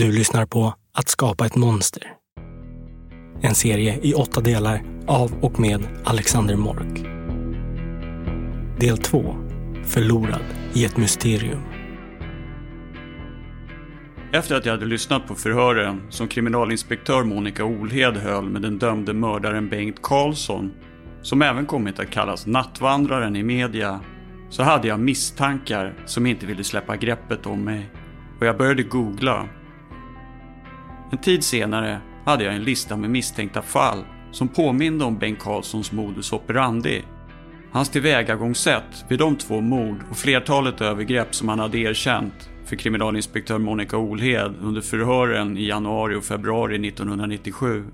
Du lyssnar på Att skapa ett monster. En serie i åtta delar av och med Alexander Mork. Del 2. Förlorad i ett mysterium. Efter att jag hade lyssnat på förhören som kriminalinspektör Monica Olhed höll med den dömde mördaren Bengt Karlsson, som även kommit att kallas Nattvandraren i media, så hade jag misstankar som inte ville släppa greppet om mig. Och jag började googla. En tid senare hade jag en lista med misstänkta fall som påminde om Bengt Karlssons modus operandi. Hans tillvägagångssätt vid de två mord och flertalet övergrepp som han hade erkänt för kriminalinspektör Monica Olhed under förhören i januari och februari 1997.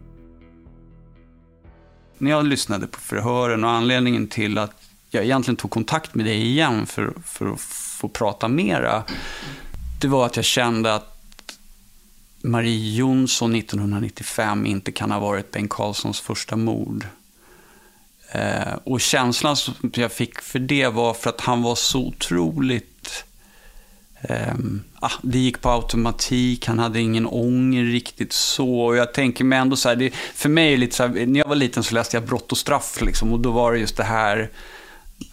När jag lyssnade på förhören och anledningen till att jag egentligen tog kontakt med dig igen för, för att få prata mera, det var att jag kände att Marie Jonsson 1995 inte kan ha varit Bengt Karlssons första mord. Eh, och känslan som jag fick för det var för att han var så otroligt... Eh, ah, det gick på automatik, han hade ingen ånger riktigt så. Och jag tänker mig ändå så här, det, för mig lite så här, när jag var liten så läste jag Brott och straff liksom, och då var det just det här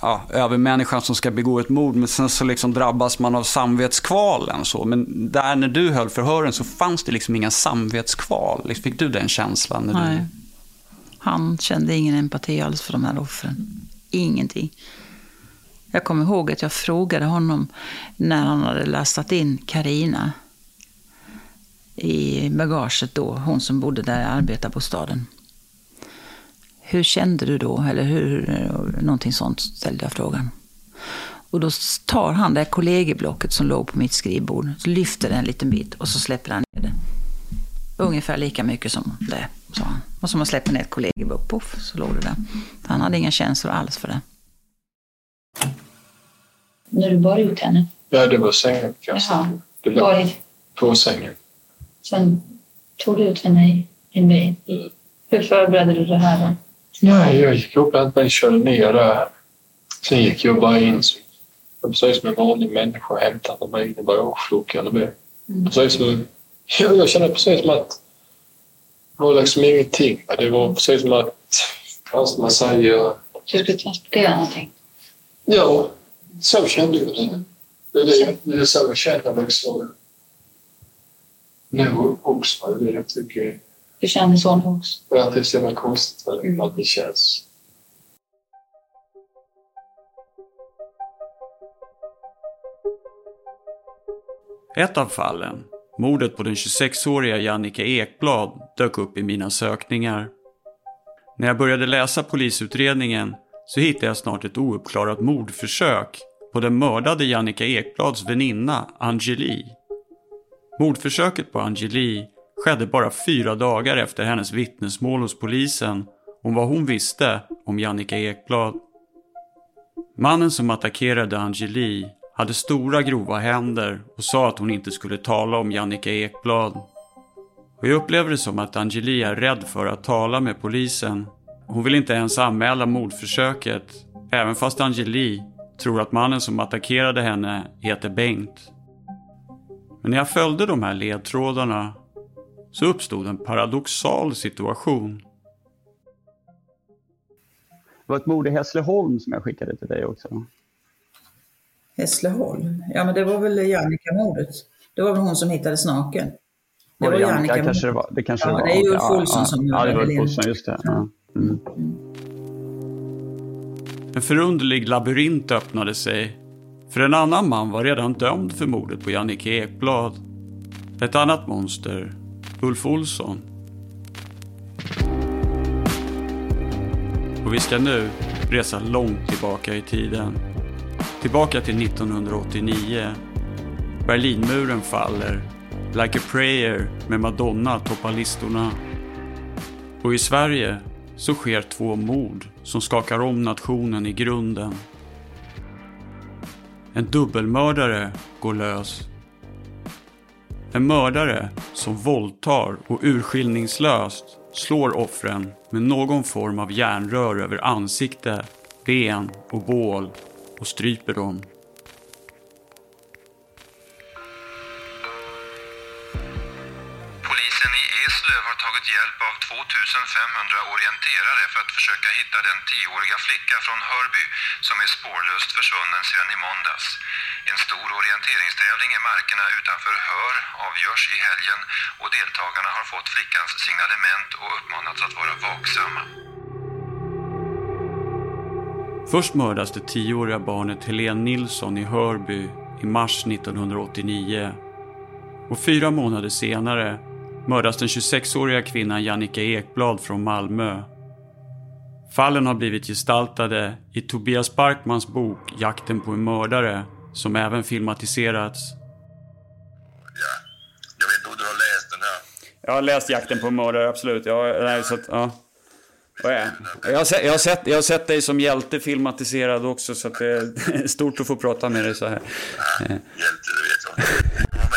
ja, övermänniskan som ska begå ett mord, men sen så liksom drabbas man av samvetskvalen. Så. Men där när du höll förhören så fanns det liksom inga samvetskval. Fick du den känslan? När Nej. Du... Han kände ingen empati alls för de här offren. Ingenting. Jag kommer ihåg att jag frågade honom när han hade lastat in Karina i bagaget då, hon som bodde där i arbetarbostaden. Hur kände du då? Eller hur, någonting sånt ställde jag frågan. Och då tar han det här kollegieblocket som låg på mitt skrivbord, så lyfter den en liten bit och så släpper han ner det. Ungefär lika mycket som det, sa han. Och som man släpper ner ett kollegieblock, poff, så låg det där. Han hade inga känslor alls för det. När du bar ut henne? Ja, det var sängen. Jaha. Det låg på sängen. sen tog du ut henne i bil. Mm. Hur förberedde du det här då? Nej, jag gick upp och mig körde ner där. Sen gick jag bara in. Precis som en vanlig människa hämtade mig i bagageluckan. och det- Mm. Precis som, jag, jag kände precis som att det var liksom ingenting. Det var precis som att, vad ska man säga, Du skulle transportera någonting? ja, så kände jag det. Det är, det, det är så jag känner liksom. Nu också. Det jag tycker Du kände så nu också? att det är så jävla konstigt Mm. att det känns. Ett av fallen, mordet på den 26-åriga Jannica Ekblad, dök upp i mina sökningar. När jag började läsa polisutredningen så hittade jag snart ett ouppklarat mordförsök på den mördade Jannica Ekblads väninna Angeli. Mordförsöket på Angeli skedde bara fyra dagar efter hennes vittnesmål hos polisen om vad hon visste om Jannica Ekblad. Mannen som attackerade Angeli hade stora grova händer och sa att hon inte skulle tala om Jannica Ekblad. Och jag upplever det som att Angeli är rädd för att tala med polisen. Hon vill inte ens anmäla mordförsöket, även fast Angeli tror att mannen som attackerade henne heter Bengt. Men när jag följde de här ledtrådarna så uppstod en paradoxal situation. Det var ett mord i Hässleholm som jag skickade till dig också. Hässleholm? Ja, men det var väl Jannica-mordet. Det var väl hon som hittades naken. Det Var var det Jannica? Kanske det var. Det kanske Ja, det var. det är Ulf Olsson ja, som Ja, det var Ulf. Olsson, just det. Ja. Mm. En förunderlig labyrint öppnade sig. För en annan man var redan dömd för mordet på Jannica Ekblad. Ett annat monster, Ulf Olsson. Och vi ska nu resa långt tillbaka i tiden. Tillbaka till 1989. Berlinmuren faller. Like a prayer med Madonna toppar listorna. Och i Sverige så sker två mord som skakar om nationen i grunden. En dubbelmördare går lös. En mördare som våldtar och urskillningslöst slår offren med någon form av järnrör över ansikte, ben och bål och stryper dem. Tagit hjälp av 2500 orienterare för att försöka hitta den 10-åriga flicka från Hörby som är spårlöst försvunnen sedan i måndags. En stor orienteringstävling i markerna utanför Hör avgörs i helgen och deltagarna har fått flickans signalement och uppmanats att vara vaksamma. Först mördas det tioåriga barnet Helene Nilsson i Hörby i mars 1989. Och fyra månader senare mördas den 26-åriga kvinnan Jannica Ekblad från Malmö. Fallen har blivit gestaltade i Tobias Barkmans bok Jakten på en mördare som även filmatiserats. Ja. Jag vet inte om du har läst den här. Jag har läst Jakten på en mördare, absolut. Jag, nej, så att, ja. Jag har, sett, jag, har sett, jag har sett dig som hjälte filmatiserad också så det är stort att få prata med dig så här. Ja, hjälte, det vet jag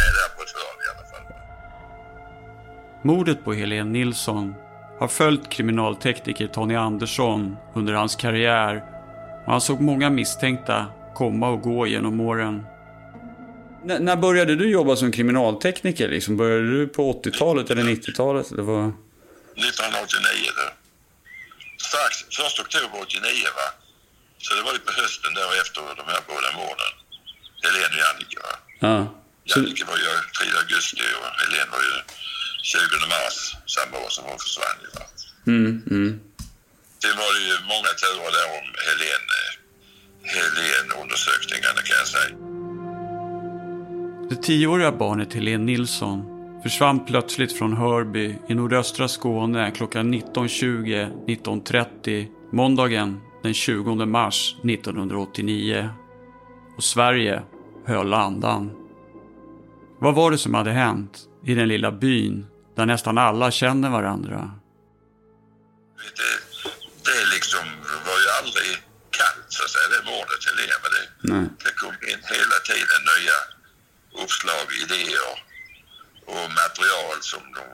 Mordet på Helene Nilsson har följt kriminaltekniker Tony Andersson under hans karriär och han såg många misstänkta komma och gå genom åren. N när började du jobba som kriminaltekniker? Liksom? Började du på 80-talet eller 90-talet? Det var... 1989 då. Strax, första oktober 89 va. Så det var ju på hösten då efter de här båda morden. Helene och Jannike va. Ja. Så... Jannike var ju 3 augusti och Helene var ju 20 mars samma år som hon försvann ju. Mm, mm. Sen var det ju många turer där om Helene, Helene undersökningarna kan jag säga. Det tioåriga barnet Helene Nilsson försvann plötsligt från Hörby i nordöstra Skåne klockan 19.20-19.30 måndagen den 20 mars 1989. Och Sverige höll andan. Vad var det som hade hänt i den lilla byn där nästan alla känner varandra? Du, det liksom var ju aldrig kallt så att säga, det mordet Helene. Men det, Nej. det kom in hela tiden nya uppslag, idéer och material som de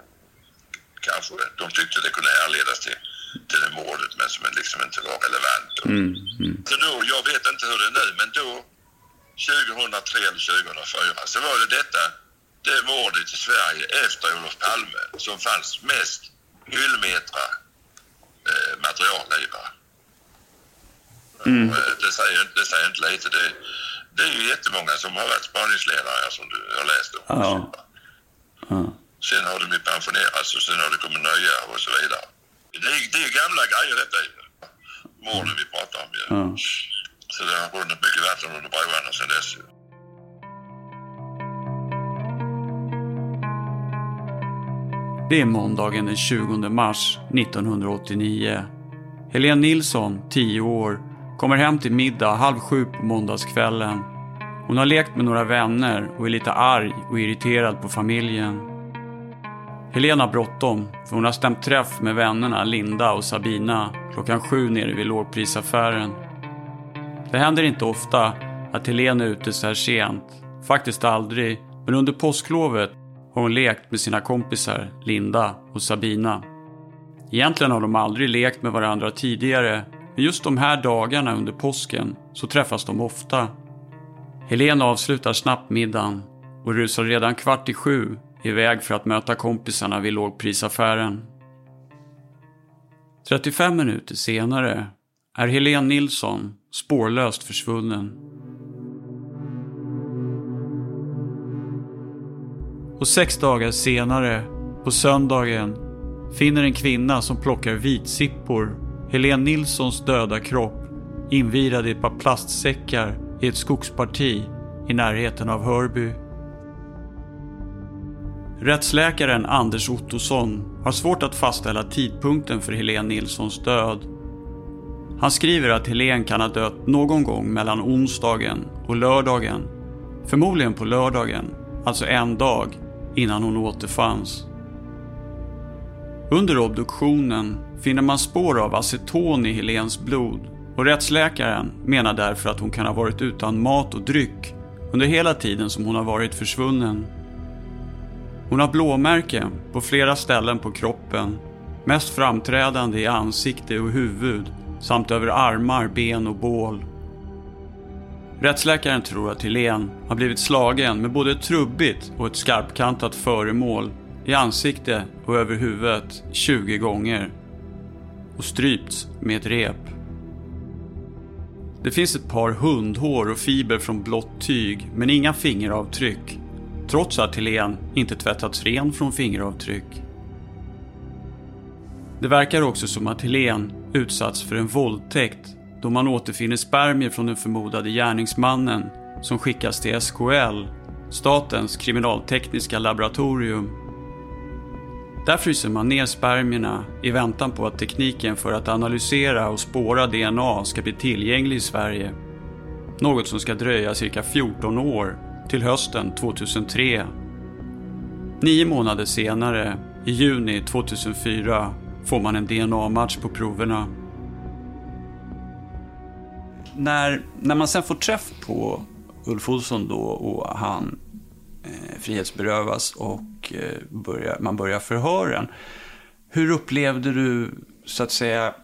kanske de tyckte det kunde härledas till, till det mordet men som liksom inte var relevant. Mm, mm. Så då, jag vet inte hur det är nu, men då 2003 eller 2004 så var det detta, det mordet i Sverige efter Olof Palme som fanns mest hyllmetra eh, material i. Mm. Eh, Det, säger, det säger inte lite. Det, det är ju jättemånga som har varit spaningsledare som du har läst om. Ja. Ja. Sen har de ju pensionerats och sen har det kommit nya och så vidare. Det är, det är gamla grejer detta ju. Morden vi pratar om ju. Ja. Så det har runnit mycket vatten under broarna sen dess ju. Det är måndagen den 20 mars 1989. Helene Nilsson, 10 år, kommer hem till middag halv sju på måndagskvällen. Hon har lekt med några vänner och är lite arg och irriterad på familjen. Helene har bråttom för hon har stämt träff med vännerna Linda och Sabina klockan sju nere vid lågprisaffären. Det händer inte ofta att Helene är ute så här sent. Faktiskt aldrig. Men under påsklovet har hon lekt med sina kompisar Linda och Sabina. Egentligen har de aldrig lekt med varandra tidigare, men just de här dagarna under påsken så träffas de ofta. Helene avslutar snabbt middagen och rusar redan kvart i sju iväg för att möta kompisarna vid lågprisaffären. 35 minuter senare är Helene Nilsson spårlöst försvunnen. Och sex dagar senare, på söndagen, finner en kvinna som plockar vitsippor Helene Nilssons döda kropp invirad i ett par plastsäckar i ett skogsparti i närheten av Hörby. Rättsläkaren Anders Ottosson har svårt att fastställa tidpunkten för Helene Nilssons död. Han skriver att Helene kan ha dött någon gång mellan onsdagen och lördagen. Förmodligen på lördagen, alltså en dag innan hon återfanns. Under obduktionen finner man spår av aceton i Helens blod och rättsläkaren menar därför att hon kan ha varit utan mat och dryck under hela tiden som hon har varit försvunnen. Hon har blåmärken på flera ställen på kroppen, mest framträdande i ansikte och huvud samt över armar, ben och bål. Rättsläkaren tror att Helene har blivit slagen med både ett trubbigt och ett skarpkantat föremål i ansikte och över huvudet 20 gånger och strypts med ett rep. Det finns ett par hundhår och fiber från blått tyg men inga fingeravtryck trots att Helene inte tvättats ren från fingeravtryck. Det verkar också som att Helene utsatts för en våldtäkt då man återfinner spermier från den förmodade gärningsmannen som skickas till SKL, Statens kriminaltekniska laboratorium. Där fryser man ner spermierna i väntan på att tekniken för att analysera och spåra DNA ska bli tillgänglig i Sverige. Något som ska dröja cirka 14 år, till hösten 2003. Nio månader senare, i juni 2004, får man en DNA-match på proverna. När, när man sen får träff på Ulf Olsson då och han eh, frihetsberövas och eh, börjar, man börjar förhören. Hur upplevde du, så att säga,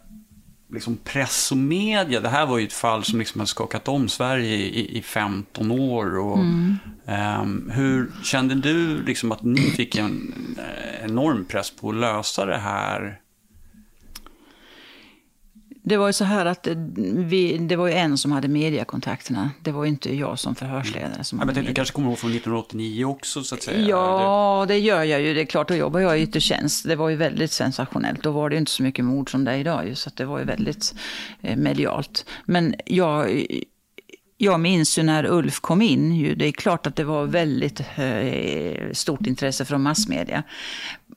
liksom press och media? Det här var ju ett fall som liksom har skakat om Sverige i, i 15 år. Och, Mm. ehm, hur kände du liksom att ni fick en eh, enorm press på att lösa det här? Det var ju så här att eh, vi, det var ju en som hade mediakontakterna. Det var ju inte jag som förhörsledare som hade vet, du kanske kommer ihåg från 1989 också så att säga? Ja, det gör jag ju. Det är klart, då jobbar jag i yttre tjänst. Det var ju väldigt sensationellt. Då var det ju inte så mycket mord som det är idag. ju, Så det var ju väldigt eh, medialt. Men jag, jag minns ju när Ulf kom in. Ju, det är klart att det var väldigt eh, stort intresse från massmedia.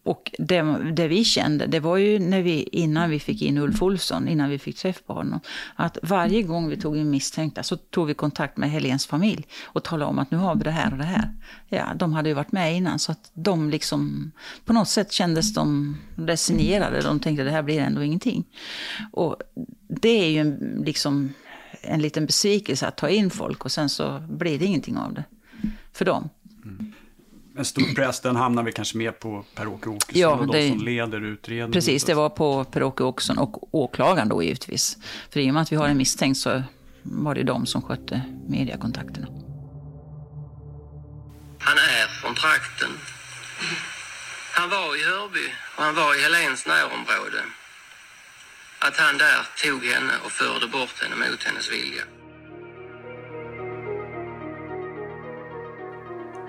Och det, det vi kände, det var ju när vi, innan vi fick in Ulf Olsson, innan vi fick träff på honom, att varje gång vi tog in misstänkta så tog vi kontakt med Helens familj och talade om att nu har vi det här och det här. Ja, de hade ju varit med innan så att de liksom, på något sätt kändes de resignerade. De tänkte det här blir ändå ingenting. Och det är ju en, liksom en liten besvikelse att ta in folk och sen så blir det ingenting av det för dem. Mm. En stor press, den hamnar vi kanske mer på Per-Åke Åkesson Ja, och de det- som leder utredningen. Precis, det var på Per-Åke Åkesson och åklagaren då givetvis. För i och med att vi har en misstänkt så var det de som skötte mediakontakterna. Han är från trakten. Han var i Hörby och han var i Helens närområde. Att han där tog henne och förde bort henne mot hennes vilja.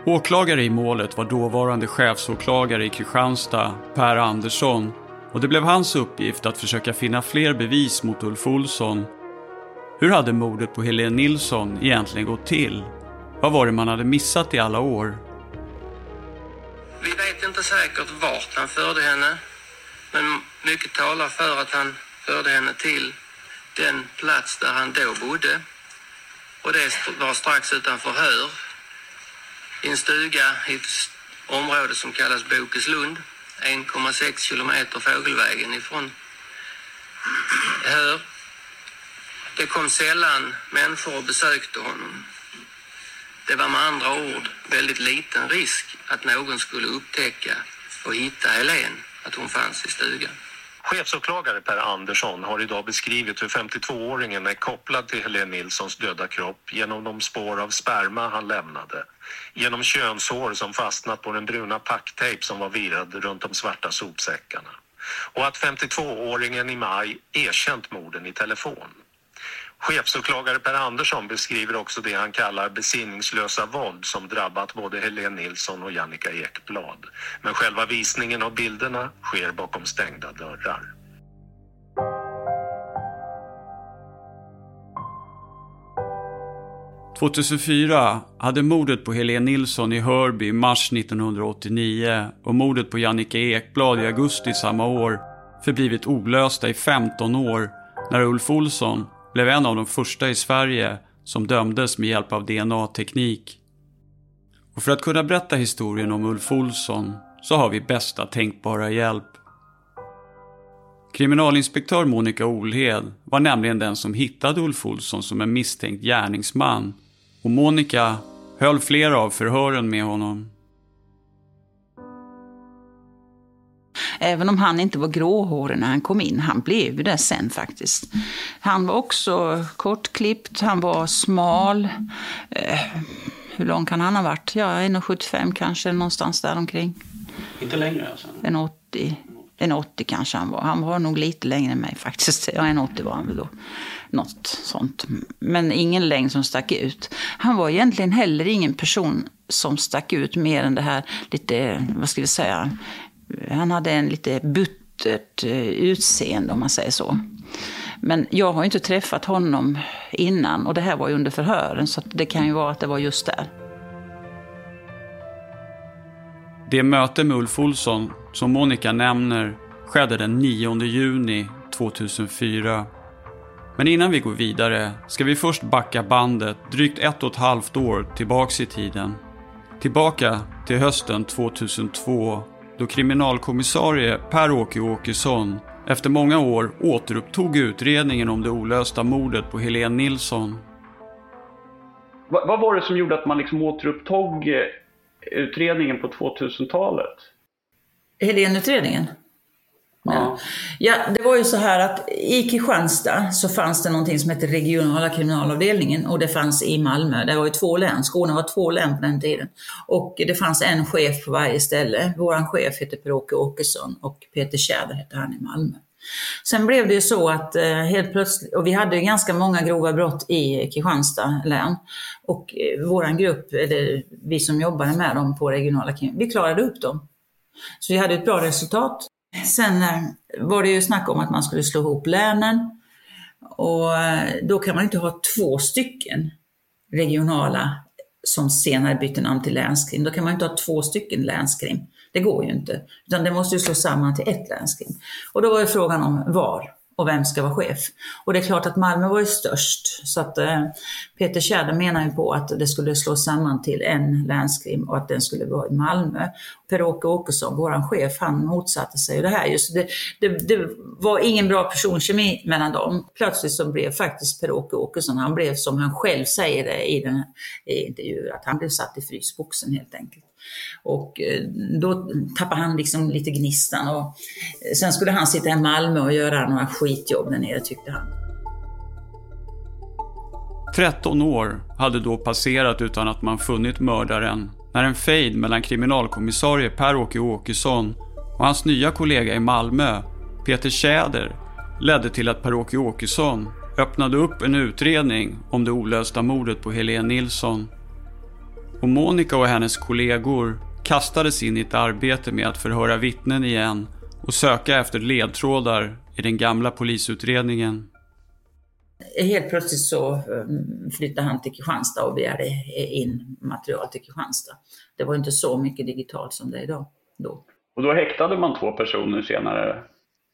Åklagare i målet var dåvarande chefsåklagare i Kristianstad, Per Andersson. Och det blev hans uppgift att försöka finna fler bevis mot Ulf Olsson. Hur hade mordet på Helene Nilsson egentligen gått till? Vad var det man hade missat i alla år? Vi vet inte säkert vart han förde henne. Men mycket talar för att han förde henne till den plats där han då bodde. Och det var strax utanför Hör. I en stuga i ett område som kallas Bokeslund. 1,6 kilometer fågelvägen ifrån Hör. Det kom sällan människor och besökte honom. Det var med andra ord väldigt liten risk att någon skulle upptäcka och hitta Helen, att hon fanns i stugan. Chefsåklagare Per Andersson har idag beskrivit hur 52-åringen är kopplad till Helene Nilssons döda kropp genom de spår av sperma han lämnade, genom könshår som fastnat på den bruna packtejp som var virad runt de svarta sopsäckarna och att 52-åringen i maj erkänt morden i telefon. Chefsåklagare Per Andersson beskriver också det han kallar besinningslösa våld som drabbat både Helene Nilsson och Jannica Ekblad. Men själva visningen av bilderna sker bakom stängda dörrar. – 2004 hade mordet på Helene Nilsson i Hörby i mars 1989 och mordet på Jannica Ekblad i augusti samma år förblivit olösta i 15 år när Ulf Olsson blev en av de första i Sverige som dömdes med hjälp av DNA-teknik. Och för att kunna berätta historien om Ulf Olsson så har vi bästa tänkbara hjälp. Kriminalinspektör Monica Olhed var nämligen den som hittade Ulf Olsson som en misstänkt gärningsman. Och Monica höll flera av förhören med honom. Även om han inte var gråhårig när han kom in, han blev ju det sen faktiskt. Han var också kortklippt, han var smal. Eh, hur lång kan han ha varit? Ja, 1,75 kanske, någonstans där omkring. Inte längre alltså? En 80, en 80 kanske han var. Han var nog lite längre än mig faktiskt. Ja, en 80 var han väl då. Något sånt. Men ingen längd som stack ut. Han var egentligen heller ingen person som stack ut mer än det här lite, vad ska vi säga, han hade en lite buttert eh, utseende om man säger så. Men jag har inte träffat honom innan och det här var ju under förhören så det kan ju vara att det var just där. Det möte med Ulf Olsson som Monica nämner skedde den 9 juni 2004. Men innan vi går vidare ska vi först backa bandet drygt ett och ett halvt år tillbaks i tiden. Tillbaka till hösten 2002 då kriminalkommissarie Per-Åke Åkesson efter många år återupptog utredningen om det olösta mordet på Helene Nilsson. Vad, vad var det som gjorde att man liksom återupptog eh, utredningen på 2000-talet? Helénutredningen? Ja. ja, det var ju så här att i Kristianstad så fanns det någonting som hette regionala kriminalavdelningen och det fanns i Malmö. Det var ju två län, Skåne var två län på den tiden. Och det fanns en chef på varje ställe. Vår chef hette Per-Åke Åkesson och Peter Tjäder hette han i Malmö. Sen blev det ju så att eh, helt plötsligt, och vi hade ju ganska många grova brott i Kristianstad län. Och eh, våran grupp, eller vi som jobbade med dem på regionala vi klarade upp dem. Så vi hade ett bra resultat. Sen eh, var det ju snack om att man skulle slå ihop länen. Och eh, då kan man inte ha två stycken regionala som senare bytte namn till länskrim. Då kan man inte ha två stycken länskrim. Det går ju inte. Utan det måste ju slås samman till ett länskrim. Och då var ju frågan om var och vem ska vara chef? Och det är klart att Malmö var ju störst. Så att eh, Peter Tjäder menar ju på att det skulle slås samman till en länskrim och att den skulle vara i Malmö. Per-Åke Åkesson, vår chef, han motsatte sig det här. Just det, det, det, var ingen bra personkemi mellan dem. Plötsligt så blev faktiskt Per-Åke Åkesson, han blev som han själv säger det i den här intervjun, att han blev satt i frysboxen helt enkelt. Och eh, då tappade han liksom lite gnistan. Och eh, sen skulle han sitta i Malmö och göra några skitjobb där nere tyckte han. 13 år hade då passerat utan att man funnit mördaren när en fejd mellan kriminalkommissarie Per-Åke Åkesson och hans nya kollega i Malmö, Peter Tjäder, ledde till att Per-Åke Åkesson öppnade upp en utredning om det olösta mordet på Helene Nilsson och Monica och hennes kollegor kastades in i ett arbete med att förhöra vittnen igen och söka efter ledtrådar i den gamla polisutredningen. Helt plötsligt så um, flyttade han till Kristianstad och begärde in material till Kristianstad. Det var inte så mycket digitalt som det är idag. Då. Och då häktade man två personer senare?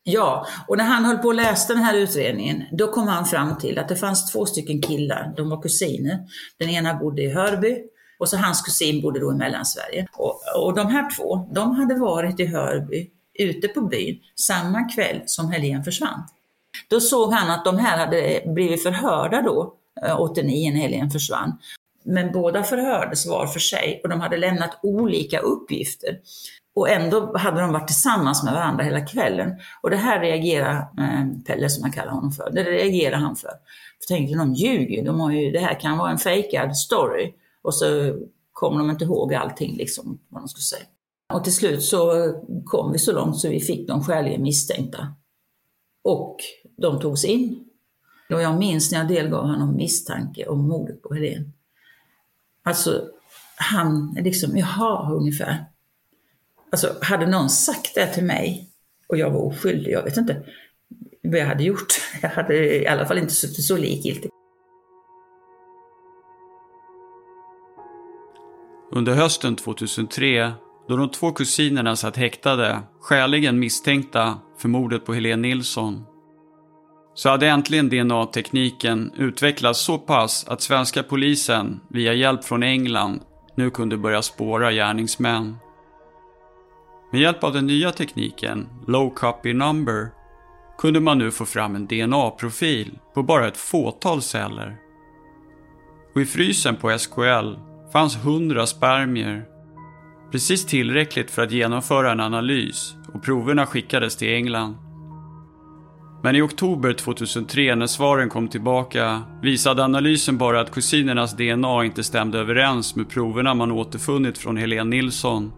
Ja, och när han höll på att läsa den här utredningen, då kom han fram till att det fanns två stycken killar, de var kusiner. Den ena bodde i Hörby och så hans kusin bodde då i Mellansverige. Och, och de här två, de hade varit i Hörby, ute på byn, samma kväll som Helén försvann. Då såg han att de här hade blivit förhörda då, eh, 89 när Helén försvann. Men båda förhördes var för sig och de hade lämnat olika uppgifter. Och ändå hade de varit tillsammans med varandra hela kvällen. Och det här reagerar eh, Pelle, som man kallar honom för, det reagerar han för. För tänkte, de ljuger, de har ju, det här kan vara en fejkad story. Och så kommer de inte ihåg allting, liksom, vad de skulle säga. Och till slut så kom vi så långt så vi fick de skäligen misstänkta. Och de togs in. Och jag minns när jag delgav honom misstanke om mordet på Helene. Alltså, han liksom, jaha, ungefär. Alltså, hade någon sagt det till mig och jag var oskyldig, jag vet inte vad jag hade gjort. Jag hade i alla fall inte suttit så likgiltig. Under hösten 2003, då de två kusinerna satt häktade, skäligen misstänkta för mordet på Helene Nilsson, så hade äntligen DNA-tekniken utvecklats så pass att svenska polisen, via hjälp från England, nu kunde börja spåra gärningsmän. Med hjälp av den nya tekniken, Low Copy Number, kunde man nu få fram en DNA-profil på bara ett fåtal celler. Och i frysen på SKL fanns 100 spermier. Precis tillräckligt för att genomföra en analys och proverna skickades till England. Men i oktober 2003 när svaren kom tillbaka visade analysen bara att kusinernas DNA inte stämde överens med proverna man återfunnit från Helene Nilsson.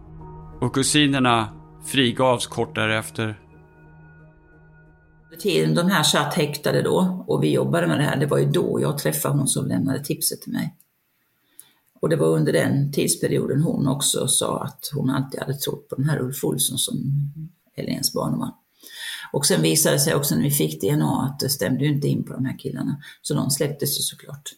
Och kusinerna frigavs kort därefter. Tiden de här satt häktade då och vi jobbade med det här, det var ju då jag träffade hon som lämnade tipset till mig. Och det var under den tidsperioden hon också sa att hon alltid hade trott på den här Ulf Olsson som Helens barnvakt. Och sen visade det sig också när vi fick DNA att det stämde ju inte in på de här killarna. Så de släpptes ju såklart.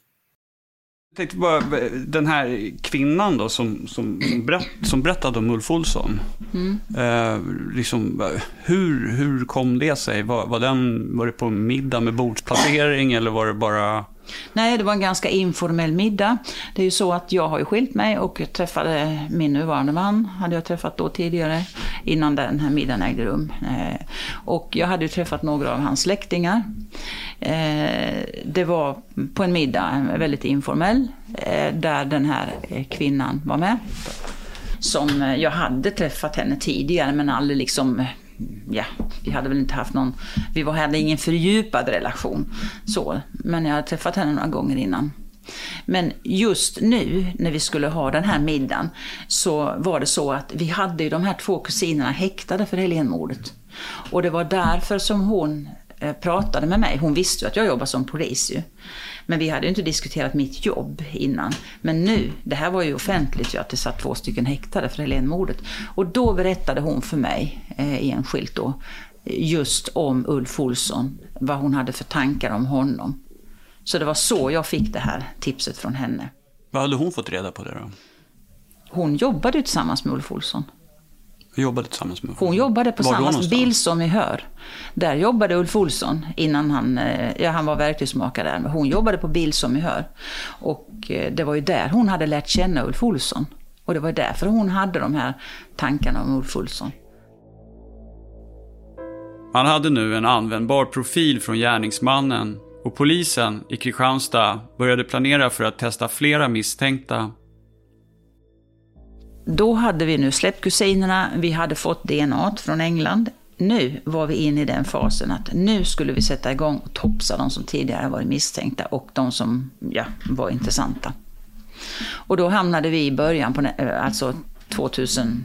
Jag tänkte bara, den här kvinnan då som, som, som, berätt, som berättade om Ulf Olsson. Mm. Eh, liksom, hur, hur kom det sig? Var, var, den, var det på middag med bordsplacering eller var det bara... Nej, det var en ganska informell middag. Det är ju så att jag har ju skilt mig och träffade min nuvarande man, hade jag träffat då tidigare, innan den här middagen ägde rum. Eh, och jag hade ju träffat några av hans släktingar. Eh, det var på en middag, väldigt informell, eh, där den här kvinnan var med. Som jag hade träffat henne tidigare men aldrig liksom ja, vi hade väl inte haft någon, vi hade ingen fördjupad relation. Så, men jag hade träffat henne några gånger innan. Men just nu när vi skulle ha den här middagen så var det så att vi hade ju de här två kusinerna häktade för Helénmordet. Och det var därför som hon eh, pratade med mig. Hon visste ju att jag jobbar som polis ju. Men vi hade ju inte diskuterat mitt jobb innan. Men nu, det här var ju offentligt ju att det satt två stycken häktade för Helénmordet. Och då berättade hon för mig eh, i en skylt då, just om Ulf Olsson, vad hon hade för tankar om honom. Så det var så jag fick det här tipset från henne. Vad hade hon fått reda på det då? Hon jobbade ju tillsammans med Ulf Olsson. Jobbade tillsammans med Hon jobbade på Var samma bil som i Hör. Där jobbade Ulf Olsson innan han, eh, ja han var verktygsmakare där. Men hon jobbade på bil som i Hör. Och eh, det var ju där hon hade lärt känna Ulf Olsson. Och det var därför hon hade de här tankarna om Ulf Olsson. Han hade nu en användbar profil från gärningsmannen och polisen i Kristianstad började planera för att testa flera misstänkta. Då hade vi nu släppt kusinerna, vi hade fått DNA från England. Nu var vi inne i den fasen att nu skulle vi sätta igång och topsa de som tidigare varit misstänkta och de som ja, var intressanta. Och då hamnade vi i början på, alltså 2004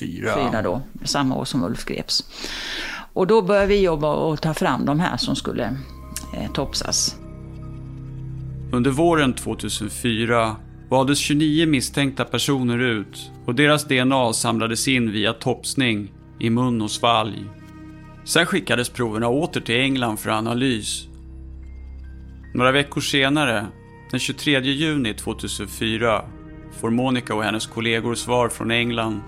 Fyra. då, samma år som Ulf greps. Och då började vi jobba och ta fram de här som skulle eh, topsas. Under våren 2004 valdes 29 misstänkta personer ut och deras DNA samlades in via topsning i mun och svalg. Sen skickades proverna åter till England för analys. Några veckor senare, den 23 juni 2004, får Monica och hennes kollegor svar från England.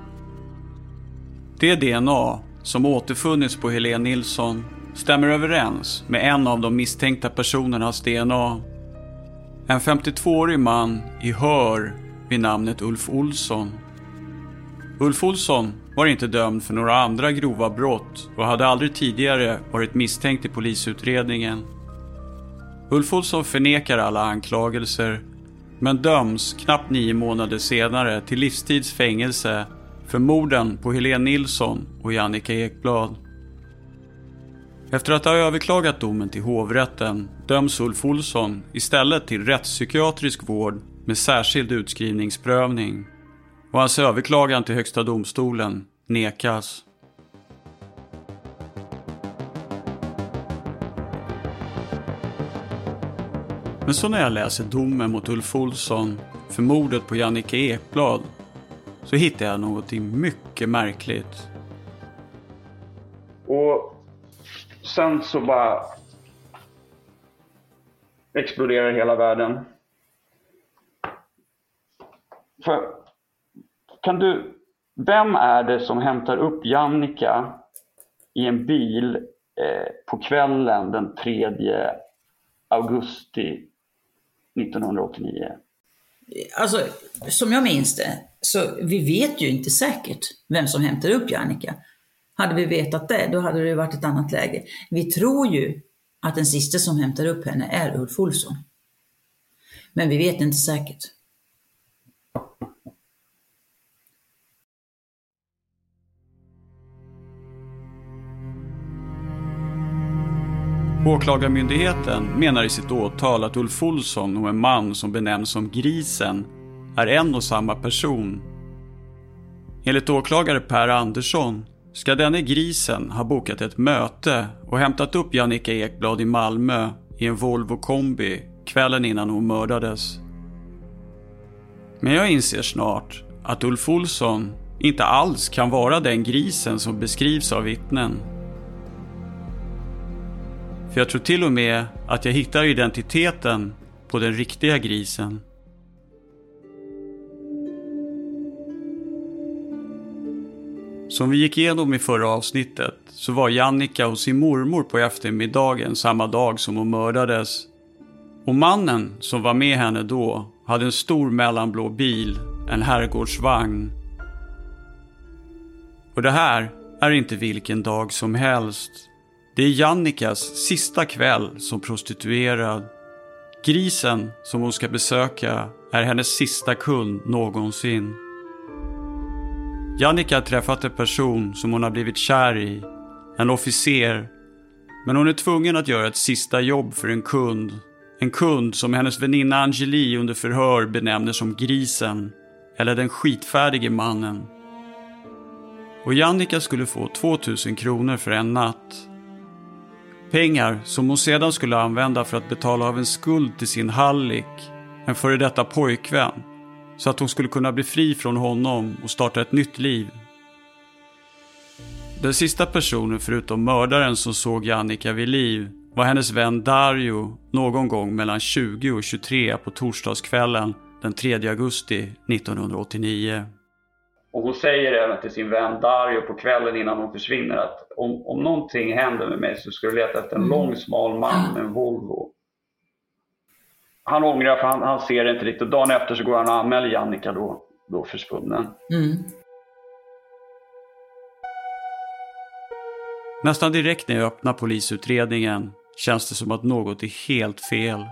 Det DNA som återfunnits på Helene Nilsson stämmer överens med en av de misstänkta personernas DNA. En 52-årig man i Hör vid namnet Ulf Olsson. Ulf Olsson var inte dömd för några andra grova brott och hade aldrig tidigare varit misstänkt i polisutredningen. Ulf Olsson förnekar alla anklagelser men döms knappt nio månader senare till livstids fängelse för morden på Helene Nilsson och Jannica Ekblad. Efter att ha överklagat domen till hovrätten döms Ulf Olsson istället till rättspsykiatrisk vård med särskild utskrivningsprövning. Och hans överklagan till Högsta domstolen nekas. Men så när jag läser domen mot Ulf Olsson för mordet på Jannike Ekblad så hittar jag någonting mycket märkligt. Och sen så bara exploderar hela världen. För, kan du, vem är det som hämtar upp Jannica i en bil eh, på kvällen den 3 augusti 1989? Alltså, som jag minns det, så vi vet ju inte säkert vem som hämtar upp Jannica. Hade vi vetat det, då hade det varit ett annat läge. Vi tror ju att den sista som hämtar upp henne är Ulf Olsson. Men vi vet inte säkert. Åklagarmyndigheten menar i sitt åtal att Ulf Olsson och en man som benämns som Grisen är en och samma person. Enligt åklagare Per Andersson ska denne grisen ha bokat ett möte och hämtat upp Jannica Ekblad i Malmö i en Volvo kombi kvällen innan hon mördades. Men jag inser snart att Ulf Olsson inte alls kan vara den grisen som beskrivs av vittnen. För jag tror till och med att jag hittar identiteten på den riktiga grisen. Som vi gick igenom i förra avsnittet så var Jannica hos sin mormor på eftermiddagen samma dag som hon mördades. Och mannen som var med henne då hade en stor mellanblå bil, en herrgårdsvagn. Och det här är inte vilken dag som helst. Det är Jannikas sista kväll som prostituerad. Grisen som hon ska besöka är hennes sista kund någonsin. Jannica har träffat en person som hon har blivit kär i. En officer. Men hon är tvungen att göra ett sista jobb för en kund. En kund som hennes väninna Angeli under förhör benämner som grisen. Eller den skitfärdige mannen. Och Jannica skulle få 2000 kronor för en natt. Pengar som hon sedan skulle använda för att betala av en skuld till sin hallick, en före detta pojkvän, så att hon skulle kunna bli fri från honom och starta ett nytt liv. Den sista personen förutom mördaren som såg Jannica vid liv var hennes vän Dario någon gång mellan 20 och 23 på torsdagskvällen den 3 augusti 1989. Och hon säger även till sin vän Dario på kvällen innan hon försvinner att om, om någonting händer med mig så ska du leta efter en lång smal man med en Volvo. Han ångrar för han, han ser det inte riktigt. Dagen efter så går han och anmäler Jannica då, då försvunnen. Mm. Nästan direkt när jag öppnar polisutredningen känns det som att något är helt fel.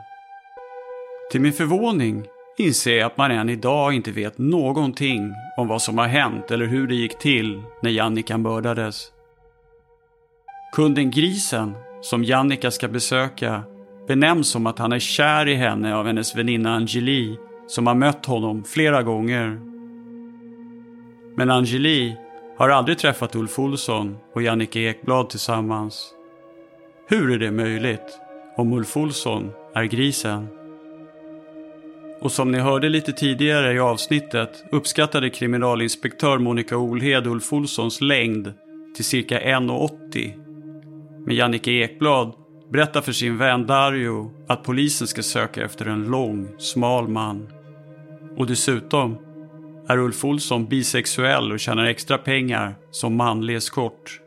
Till min förvåning inser jag att man än idag inte vet någonting om vad som har hänt eller hur det gick till när Jannica mördades. Kunden Grisen, som Jannica ska besöka, benämns som att han är kär i henne av hennes väninna Angeli, som har mött honom flera gånger. Men Angeli har aldrig träffat Ulf Olsson och Jannike Ekblad tillsammans. Hur är det möjligt om Ulf Olsson är grisen? Och som ni hörde lite tidigare i avsnittet uppskattade kriminalinspektör Monica Olhed Ulf Olssons längd till cirka 1,80. Men Jannike Ekblad berättar för sin vän Dario att polisen ska söka efter en lång, smal man. Och dessutom är Ulf Olsson bisexuell och tjänar extra pengar som manlig eskort.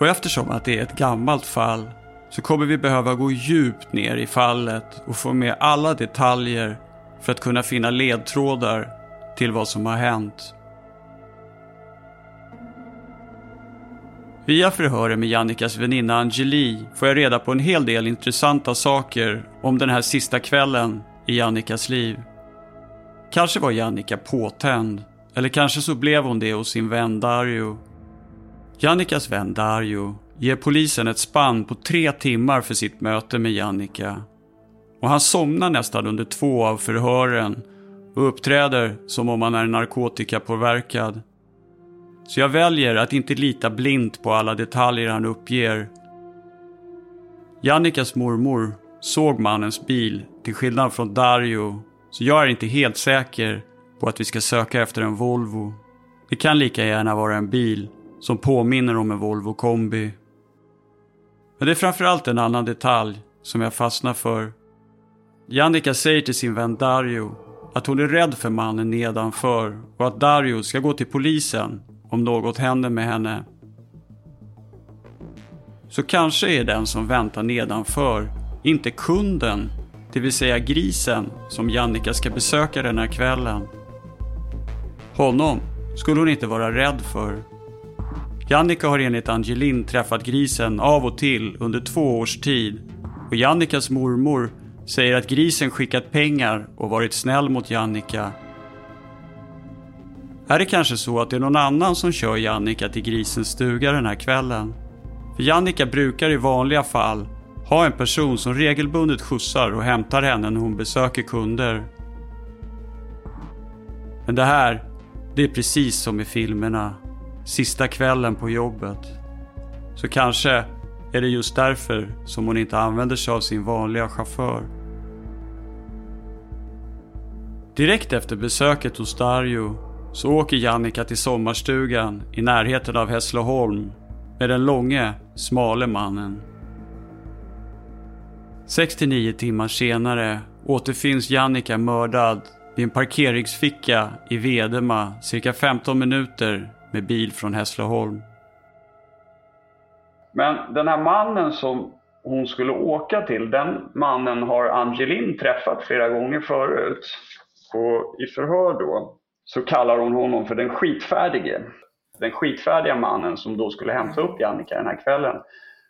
Och eftersom att det är ett gammalt fall så kommer vi behöva gå djupt ner i fallet och få med alla detaljer för att kunna finna ledtrådar till vad som har hänt. Via förhören med Jannikas väninna Angeli får jag reda på en hel del intressanta saker om den här sista kvällen i Jannikas liv. Kanske var Jannika påtänd, eller kanske så blev hon det hos sin vän Dario. Jannikas vän Dario ger polisen ett spann på tre timmar för sitt möte med Jannika. Och han somnar nästan under två av förhören och uppträder som om han är narkotikapåverkad. Så jag väljer att inte lita blint på alla detaljer han uppger. Jannikas mormor såg mannens bil, till skillnad från Dario, så jag är inte helt säker på att vi ska söka efter en Volvo. Det kan lika gärna vara en bil som påminner om en Volvo kombi. Men det är framförallt en annan detalj som jag fastnar för. Jannica säger till sin vän Dario att hon är rädd för mannen nedanför och att Dario ska gå till polisen om något händer med henne. Så kanske är den som väntar nedanför inte kunden, det vill säga grisen som Jannica ska besöka den här kvällen. Honom skulle hon inte vara rädd för. Jannica har enligt Angelin träffat grisen av och till under två års tid och Jannikas mormor säger att grisen skickat pengar och varit snäll mot Jannica. Är det kanske så att det är någon annan som kör Jannica till grisens stuga den här kvällen? För Jannica brukar i vanliga fall ha en person som regelbundet skjutsar och hämtar henne när hon besöker kunder. Men det här, det är precis som i filmerna. Sista kvällen på jobbet. Så kanske är det just därför som hon inte använder sig av sin vanliga chaufför. Direkt efter besöket hos Dario så åker Jannica till sommarstugan i närheten av Hässleholm med den långe, smale mannen. 69 timmar senare återfinns Jannica mördad vid en parkeringsficka i Vedema cirka 15 minuter med bil från Hässleholm. Men den här mannen som hon skulle åka till, den mannen har Angelin träffat flera gånger förut. Och i förhör då så kallar hon honom för den skitfärdige. Den skitfärdiga mannen som då skulle hämta upp Jannica den här kvällen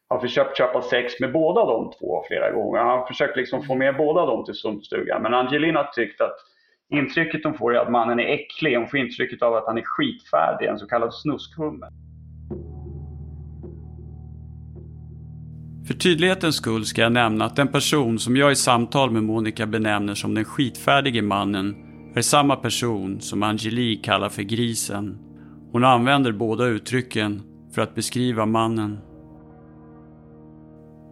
har försökt köpa sex med båda de två flera gånger. Han har försökt liksom få med båda dem till stugan. Men Angelina tyckte att intrycket hon får är att mannen är äcklig. Hon får intrycket av att han är skitfärdig, en så kallad snuskhumme. För tydlighetens skull ska jag nämna att den person som jag i samtal med Monica benämner som den skitfärdige mannen är samma person som Angelique kallar för grisen. Hon använder båda uttrycken för att beskriva mannen.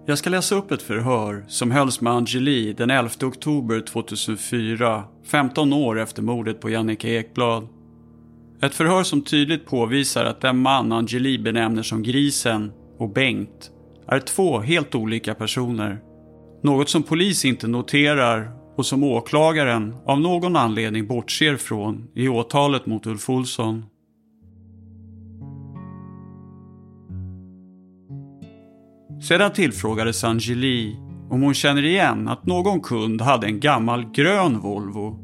Jag ska läsa upp ett förhör som hölls med Angeli den 11 oktober 2004, 15 år efter mordet på Jannica Ekblad. Ett förhör som tydligt påvisar att den man Angeli benämner som Grisen och Bengt är två helt olika personer. Något som polis inte noterar och som åklagaren av någon anledning bortser från i åtalet mot Ulf Olsson. Sedan tillfrågades Angeli om hon känner igen att någon kund hade en gammal grön Volvo.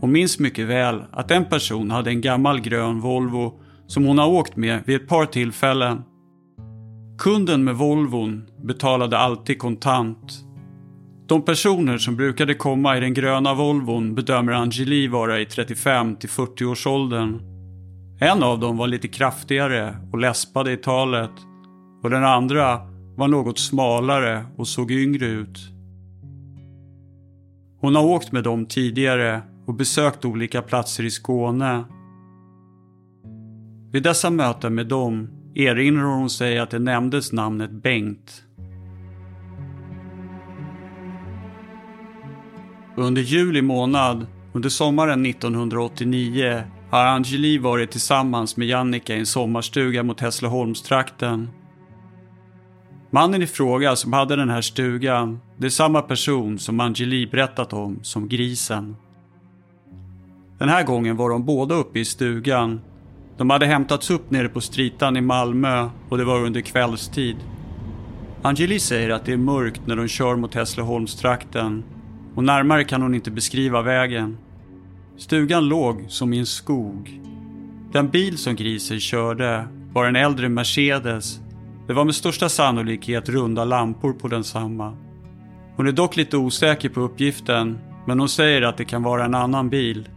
Hon minns mycket väl att en person hade en gammal grön Volvo som hon har åkt med vid ett par tillfällen. Kunden med Volvon betalade alltid kontant. De personer som brukade komma i den gröna Volvon bedömer Angeli vara i 35 till 40 års åldern. En av dem var lite kraftigare och läspade i talet och den andra var något smalare och såg yngre ut. Hon har åkt med dem tidigare och besökt olika platser i Skåne. Vid dessa möten med dem erinrar hon sig att det nämndes namnet Bengt. Under juli månad, under sommaren 1989, har Angeli varit tillsammans med Jannica i en sommarstuga mot Hässleholmstrakten. Mannen i fråga som hade den här stugan, det är samma person som Angeli berättat om som grisen. Den här gången var de båda uppe i stugan. De hade hämtats upp nere på Stritan i Malmö och det var under kvällstid. Angeli säger att det är mörkt när de kör mot Hässleholmstrakten och närmare kan hon inte beskriva vägen. Stugan låg som i en skog. Den bil som grisen körde var en äldre Mercedes det var med största sannolikhet runda lampor på densamma. Hon är dock lite osäker på uppgiften, men hon säger att det kan vara en annan bil.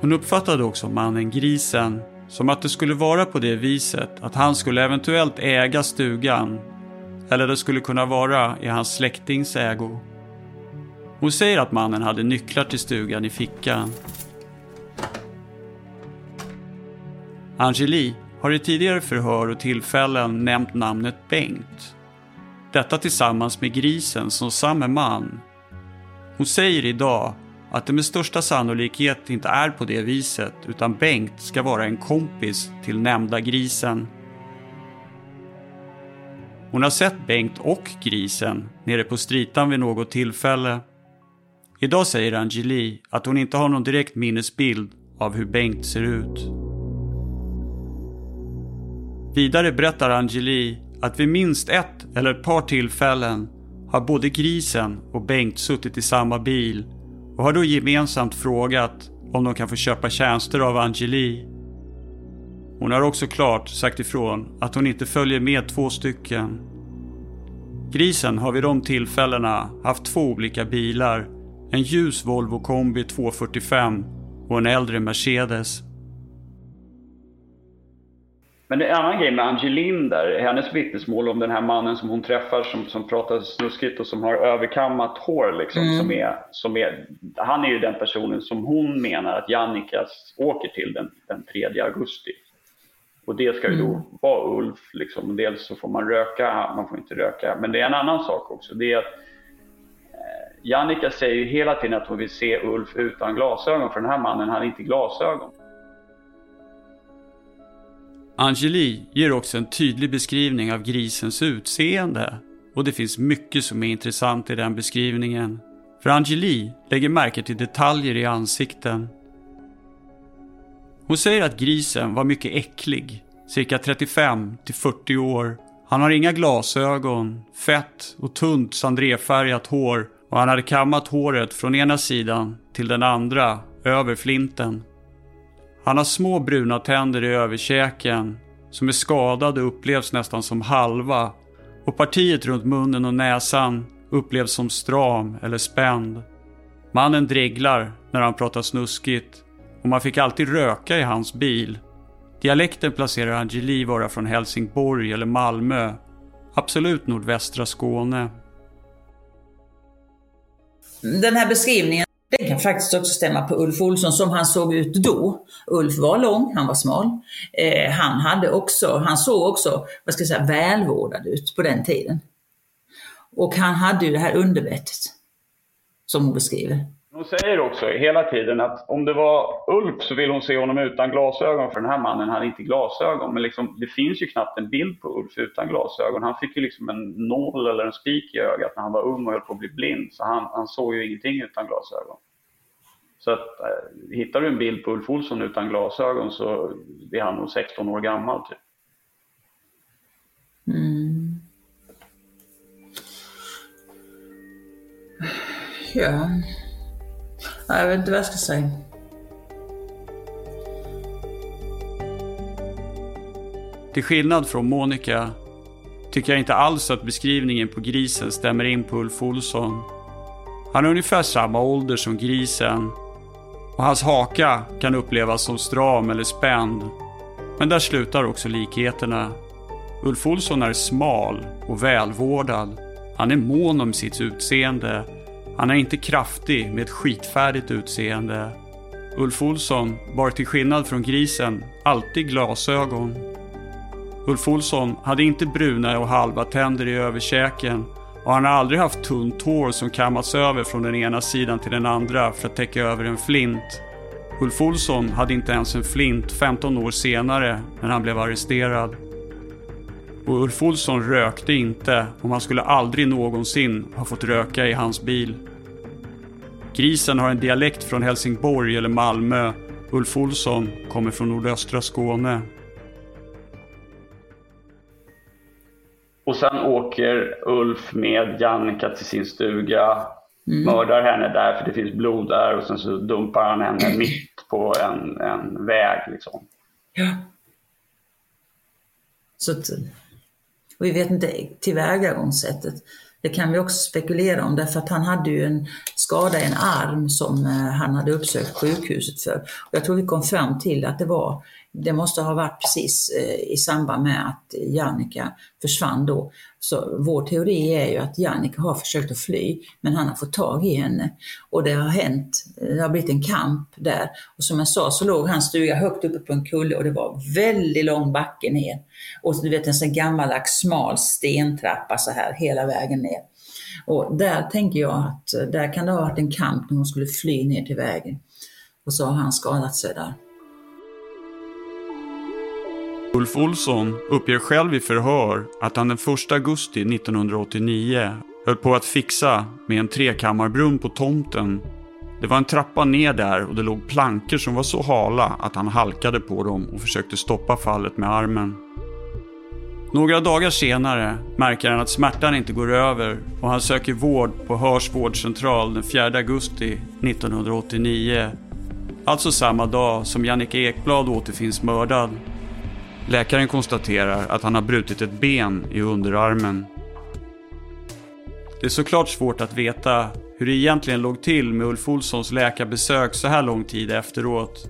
Hon uppfattade också mannen Grisen som att det skulle vara på det viset att han skulle eventuellt äga stugan eller det skulle kunna vara i hans släktings ägo. Hon säger att mannen hade nycklar till stugan i fickan. Angeli har i tidigare förhör och tillfällen nämnt namnet Bengt. Detta tillsammans med grisen som samme man. Hon säger idag att det med största sannolikhet inte är på det viset utan Bengt ska vara en kompis till nämnda grisen. Hon har sett Bengt och grisen nere på stritan vid något tillfälle. Idag säger Angeli att hon inte har någon direkt minnesbild av hur Bengt ser ut. Vidare berättar Angeli att vid minst ett eller ett par tillfällen har både grisen och Bengt suttit i samma bil och har då gemensamt frågat om de kan få köpa tjänster av Angeli. Hon har också klart sagt ifrån att hon inte följer med två stycken. Grisen har vid de tillfällena haft två olika bilar. En ljus Volvo kombi 245 och en äldre Mercedes. Men det är en annan grej med Angelin där, hennes vittnesmål om den här mannen som hon träffar som, som pratar snuskigt och som har överkammat hår liksom. Mm. Som är, som är, han är ju den personen som hon menar att Jannica åker till den, den 3 augusti. Och det ska ju då Mm. vara Ulf liksom. Dels så får man röka, man får inte röka. Men det är en annan sak också. Det är att eh, Jannica säger ju hela tiden att hon vill se Ulf utan glasögon för den här mannen hade inte glasögon. Angeli ger också en tydlig beskrivning av grisens utseende. Och det finns mycket som är intressant i den beskrivningen. För Angeli lägger märke till detaljer i ansikten. Hon säger att grisen var mycket äcklig, cirka 35 till 40 år. Han har inga glasögon, fett och tunt sandrefärgat hår och han hade kammat håret från ena sidan till den andra, över flinten. Han har små bruna tänder i överkäken som är skadade och upplevs nästan som halva och partiet runt munnen och näsan upplevs som stram eller spänd. Mannen dreglar när han pratar snuskigt och man fick alltid röka i hans bil. Dialekten placerar Angeli vara från Helsingborg eller Malmö. Absolut nordvästra Skåne. Den här beskrivningen den kan faktiskt också stämma på Ulf Olsson som han såg ut då. Ulf var lång, han var smal. Eh, han, hade också, han såg också vad ska jag säga, välvårdad ut på den tiden. Och han hade ju det här underbettet som hon beskriver. Hon säger också hela tiden att om det var Ulf så vill hon se honom utan glasögon för den här mannen hade inte glasögon. Men liksom, det finns ju knappt en bild på Ulf utan glasögon. Han fick ju liksom en nål eller en spik i ögat när han var ung och höll på att bli blind. Så han, han såg ju ingenting utan glasögon. Så att, eh, hittar du en bild på Ulf Olsson utan glasögon så är han nog 16 år gammal typ. Mm. Ja. Jag vet inte vad jag ska säga. Till skillnad från Monica tycker jag inte alls att beskrivningen på grisen stämmer in på Ulf Olsson. Han är ungefär samma ålder som grisen och hans haka kan upplevas som stram eller spänd. Men där slutar också likheterna. Ulf Olsson är smal och välvårdad. Han är mån om sitt utseende. Han är inte kraftig med ett skitfärdigt utseende. Ulf Olsson bar till skillnad från grisen alltid glasögon. Ulf Olsson hade inte bruna och halva tänder i överkäken och han har aldrig haft tunt hår som kammats över från den ena sidan till den andra för att täcka över en flint. Ulf Olsson hade inte ens en flint 15 år senare när han blev arresterad. Och Ulf Olsson rökte inte och man skulle aldrig någonsin ha fått röka i hans bil. Grisen har en dialekt från Helsingborg eller Malmö. Ulf Olsson kommer från nordöstra Skåne. Och sen åker Ulf med Jannica till sin stuga, Mm. mördar henne där för det finns blod där och sen så dumpar han henne mitt på en, en väg. Liksom. Ja. Så och vi vet inte tillvägagångssättet. Det kan vi också spekulera om därför att han hade ju en skada i en arm som eh, han hade uppsökt sjukhuset för. Och jag tror vi kom fram till att det var, det måste ha varit precis eh, i samband med att Jannica försvann då. Så vår teori är ju att Jannica har försökt att fly men han har fått tag i henne. Och det har hänt, eh, det har blivit en kamp där. Och som jag sa så låg hans stuga högt uppe på en kulle och det var väldigt lång backe ner. Och du vet en sån gammaldags smal stentrappa så här hela vägen ner. Och där tänker jag att eh, där kan det ha varit en kamp när hon skulle fly ner till vägen. Och så har han skadat sig där. Ulf Olsson uppger själv i förhör att han den 1 augusti 1989 höll på att fixa med en trekammarbrunn på tomten. Det var en trappa ner där och det låg plankor som var så hala att han halkade på dem och försökte stoppa fallet med armen. Några dagar senare märker han att smärtan inte går över och han söker vård på Hörs vårdcentral den 4 augusti 1989. Alltså samma dag som Jannica Ekblad återfinns mördad. Läkaren konstaterar att han har brutit ett ben i underarmen. Det är såklart svårt att veta hur det egentligen låg till med Ulf Olssons läkarbesök så här lång tid efteråt.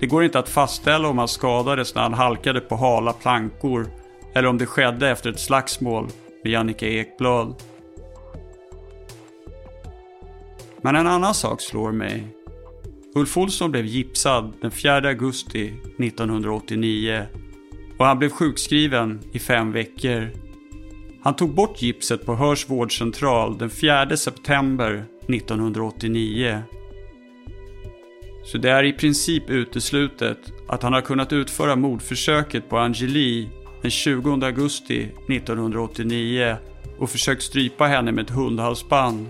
Det går inte att fastställa om han skadades när han halkade på hala plankor eller om det skedde efter ett slagsmål med Jannica Ekblad. Men en annan sak slår mig. Ulf Olsson blev gipsad den 4 augusti 1989 och han blev sjukskriven i fem veckor. Han tog bort gipset på Hörs vårdcentral den 4 september 1989. Så det är i princip uteslutet att han har kunnat utföra mordförsöket på Angeli den 20 augusti 1989 och försökt strypa henne med ett hundhalsband.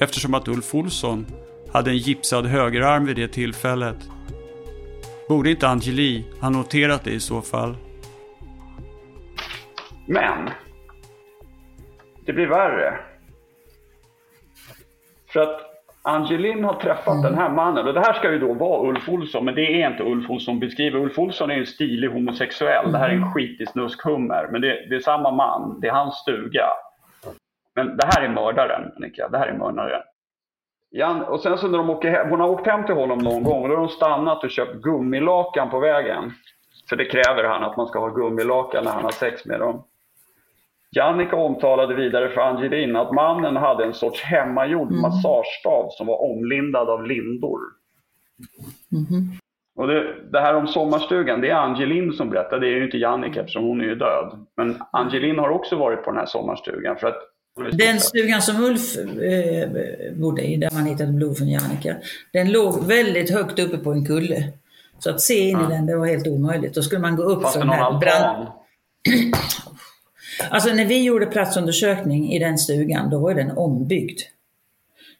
Eftersom att Ulf Olsson hade en gipsad högerarm vid det tillfället. Borde inte Angeli ha noterat det i så fall? Men det blir värre. För att Angelin har träffat mm. den här mannen och det här ska ju då vara Ulf Olsson men det är inte Ulf Olsson beskriver. Ulf Olsson är en stilig homosexuell. Mm. Det här är en mm. skitig snuskhummer men det, det, är samma man. Det är hans stuga. Men det här är mördaren, Annika. Det här är mördaren. Jan, och sen så när de åker hem, hon har åkt hem till honom någon gång och då har de stannat och köpt gummilakan på vägen. För det kräver han att man ska ha gummilakan när han har sex med dem. Jannica omtalade vidare för Angelin att mannen hade en sorts hemmagjord mm. massagestav som var omlindad av lindor. Mm. Och det, det, här om sommarstugan, det är Angelin som berättar, det är ju inte Jannica eftersom hon är ju död. Men Angelin har också varit på den här sommarstugan för att den stugan som Ulf eh, bodde i, där man hittade blod från Jannica, den låg väldigt högt uppe på en kulle. Så att se in i den, det var helt omöjligt. Då skulle man gå upp Fast för den här brand... Alltså när vi gjorde platsundersökning i den stugan, då var den ombyggd.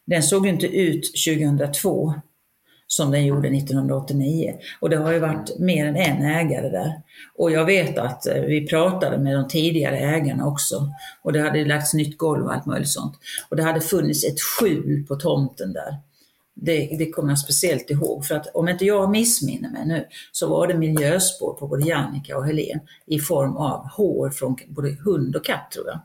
Den såg inte ut 2002 som den gjorde 1989. Och det har ju varit mer än en ägare där. Och jag vet att eh, vi pratade med de tidigare ägarna också. Och det hade lagts nytt golv och allt möjligt sånt. Och det hade funnits ett skjul på tomten där. Det, det kommer jag speciellt ihåg, för att om inte jag missminner mig nu så var det miljöspår på både Jannica och Helen i form av hår från både hund och katt tror jag.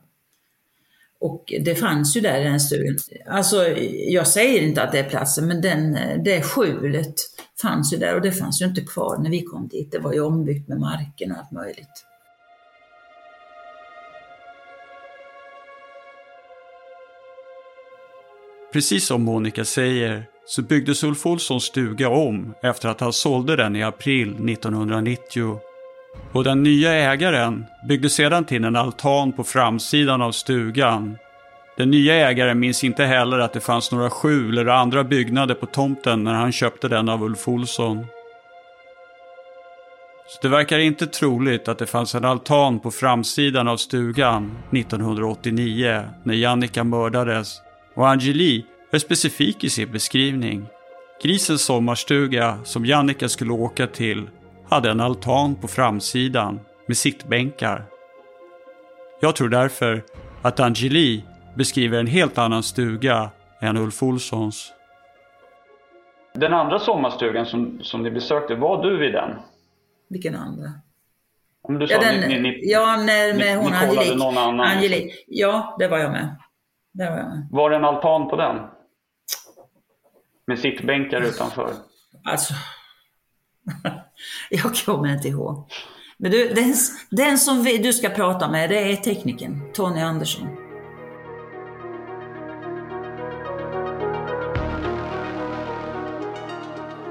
Och det fanns ju där i den stugan. Alltså, jag säger inte att det är platsen, men den, det skjulet fanns ju där och det fanns ju inte kvar när vi kom dit. Det var ju ombyggt med marken och allt möjligt. Precis som Monica säger så byggdes Ulf Olssons stuga om efter att han sålde den i april 1990. Och den nya ägaren byggde sedan till en altan på framsidan av stugan. Den nya ägaren minns inte heller att det fanns några skjul eller andra byggnader på tomten när han köpte den av Ulf Olsson. Så det verkar inte troligt att det fanns en altan på framsidan av stugan 1989 när Jannica mördades och Angeli är specifik i sin beskrivning. Grisens sommarstuga som Jannica skulle åka till hade en altan på framsidan med sittbänkar. Jag tror därför att Angeli beskriver en helt annan stuga än Ulf Olssons. Den andra sommarstugan som, som ni besökte, var du vid den? Vilken andra? Om du sa, ja, den, ni, ni, ja, när, med ni, hon ni Angelique. Någon annan. Angelique. Ja, det var jag med. Där var jag med. Var det en altan på den? Med sittbänkar utanför? Alltså, jag kommer inte ihåg. Men du, den, den som vi, du ska prata med, det är tekniken, Tony Andersson.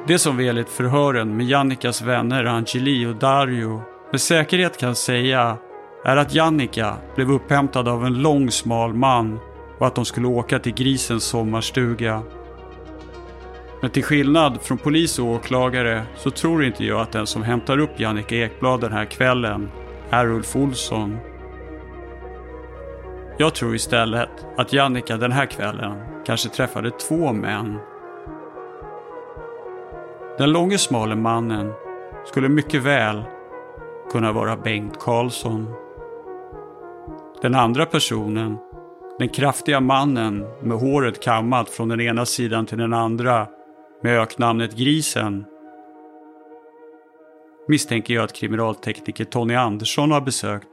Det som vi enligt förhören med Jannikas vänner Angeli och Dario med säkerhet kan säga är att Jannika blev upphämtad av en lång smal man och att de skulle åka till grisens sommarstuga. Men till skillnad från polis och åklagare så tror inte jag att den som hämtar upp Jannica Ekblad den här kvällen är Ulf Olsson. Jag tror istället att Jannica den här kvällen kanske träffade två män. Den långe smale mannen skulle mycket väl kunna vara Bengt Karlsson. Den andra personen den kraftiga mannen med håret kammat från den ena sidan till den andra med öknamnet Grisen misstänker jag att kriminaltekniker Tony Andersson har besökt.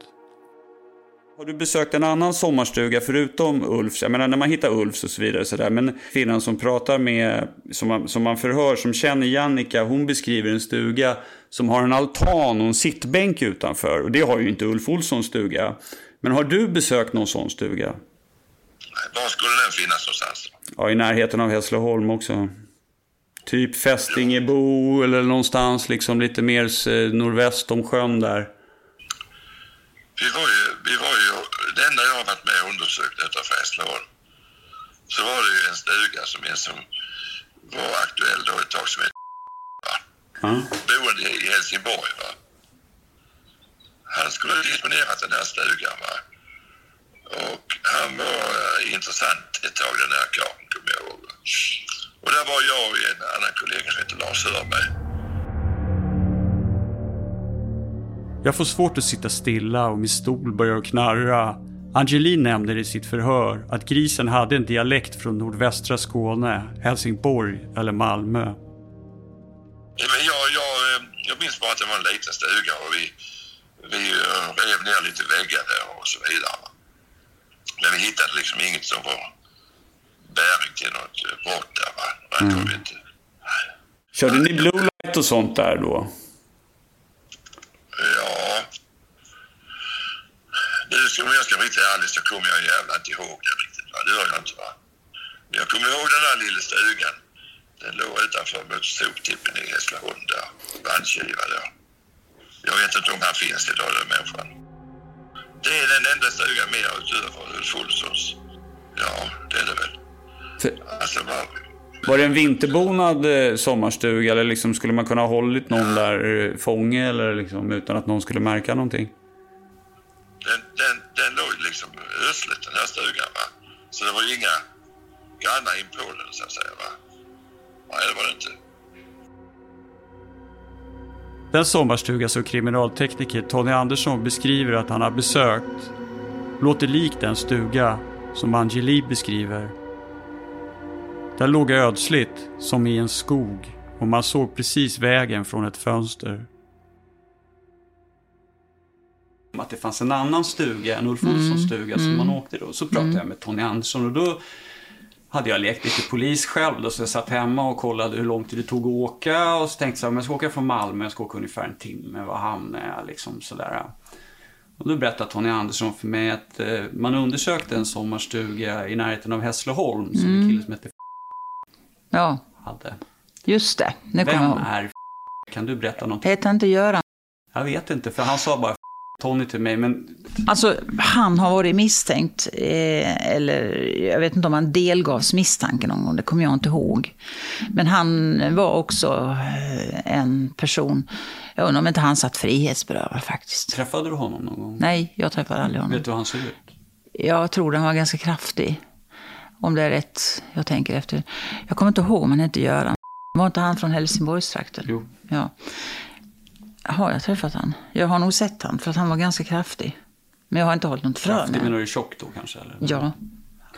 Har du besökt en annan sommarstuga förutom Ulfs? Jag menar när man hittar Ulfs och så vidare. Så där. Men kvinnan som pratar med, som man, som man förhör, som känner Jannica, hon beskriver en stuga som har en altan och en sittbänk utanför. Och det har ju inte Ulf Olssons stuga. Men har du besökt någon sån stuga? Var skulle den finnas någonstans? Ja, i närheten av Hässleholm också. Typ Fästingebo eller någonstans liksom lite mer nordväst om sjön där. Vi var ju, vi var ju, det enda jag har varit med och undersökt utanför Hässleholm, så var det ju en stuga som, är som var aktuell då ett tag som hette Ja. boende i Helsingborg. Va? Han skulle ha disponerat den här stugan. Va? Och han var eh, intressant ett tag den här karln, kommer jag ihåg. va. Och där var jag och en annan kollega som hette Lars Hörberg. Jag får svårt att sitta stilla och min stol börjar knarra. Angeline nämner i sitt förhör att grisen hade en dialekt från nordvästra Skåne, Helsingborg eller Malmö. Ja, Men jag, jag, eh, jag minns bara att det var en liten stuga och vi, vi eh, rev ner lite väggar där och så vidare. Men vi hittade liksom inget som var till något brott där. Va? Det kom vi inte. Körde ni blue light och sånt där då? Ja. Nu ska, om jag ska vara riktigt ärlig så kommer jag jävla inte ihåg det riktigt. Va? Det gör jag inte. Va? Men jag kommer ihåg den där lilla stugan. Den låg utanför mot soptippen i Hässleholm där. Bandkiva där. Jag vet inte om han finns idag den människan. Det är den enda stugan mer utöver Ulf Olssons. Ja, det är det väl. Alltså, va? Var det en vinterbonad eh, sommarstuga eller liksom skulle man kunna ha hållit någon där eh, fånge eller liksom utan att någon skulle märka någonting? Den, den, den låg liksom ödsligt den här stugan va. Så det var ju inga grannar in på den så att säga va. Nej, det var det inte. Den sommarstuga som kriminaltekniker Tony Andersson beskriver att han har besökt låter lik den stuga som Angeli beskriver. Där låg ödsligt som i en skog och man såg precis vägen från ett fönster. Att det fanns en annan stuga, en Ulf Olssons stuga som man åkte då. Så pratade jag med Tony Andersson och då hade jag lekt lite polis själv då, så jag satt hemma och kollade hur lång tid det tog att åka och så tänkte jag så här, men jag ska åka från Malmö, jag ska åka ungefär en timme, var hamnar jag liksom sådär. Och då berättade Tony Andersson för mig att eh, man undersökte en sommarstuga i närheten av Hässleholm som en kille som hette Ja, hade. just det. Nu kommer jag Vem ihåg. är Kan du berätta någonting? Heter inte Göran? Jag vet inte, för han sa bara Tony till mig, men Alltså, han har varit misstänkt, eh, eller jag vet inte om han delgavs misstanke någon gång, det kommer jag inte ihåg. Men han var också eh, en person, jag undrar om inte han satt frihetsberövad faktiskt. träffade du honom någon gång? Nej, jag träffade aldrig honom. Vet du hur han ser ut? Jag tror den var ganska kraftig. Om det är rätt jag tänker efter. Jag kommer inte ihåg om han hette Göran. Var inte han från Helsingborgstrakten? Jo. Ja. Har jag träffat han? Jag har nog sett han, för att han var ganska kraftig. Men jag har inte hållit något för Kraftig menar du tjock då kanske? Eller? Ja,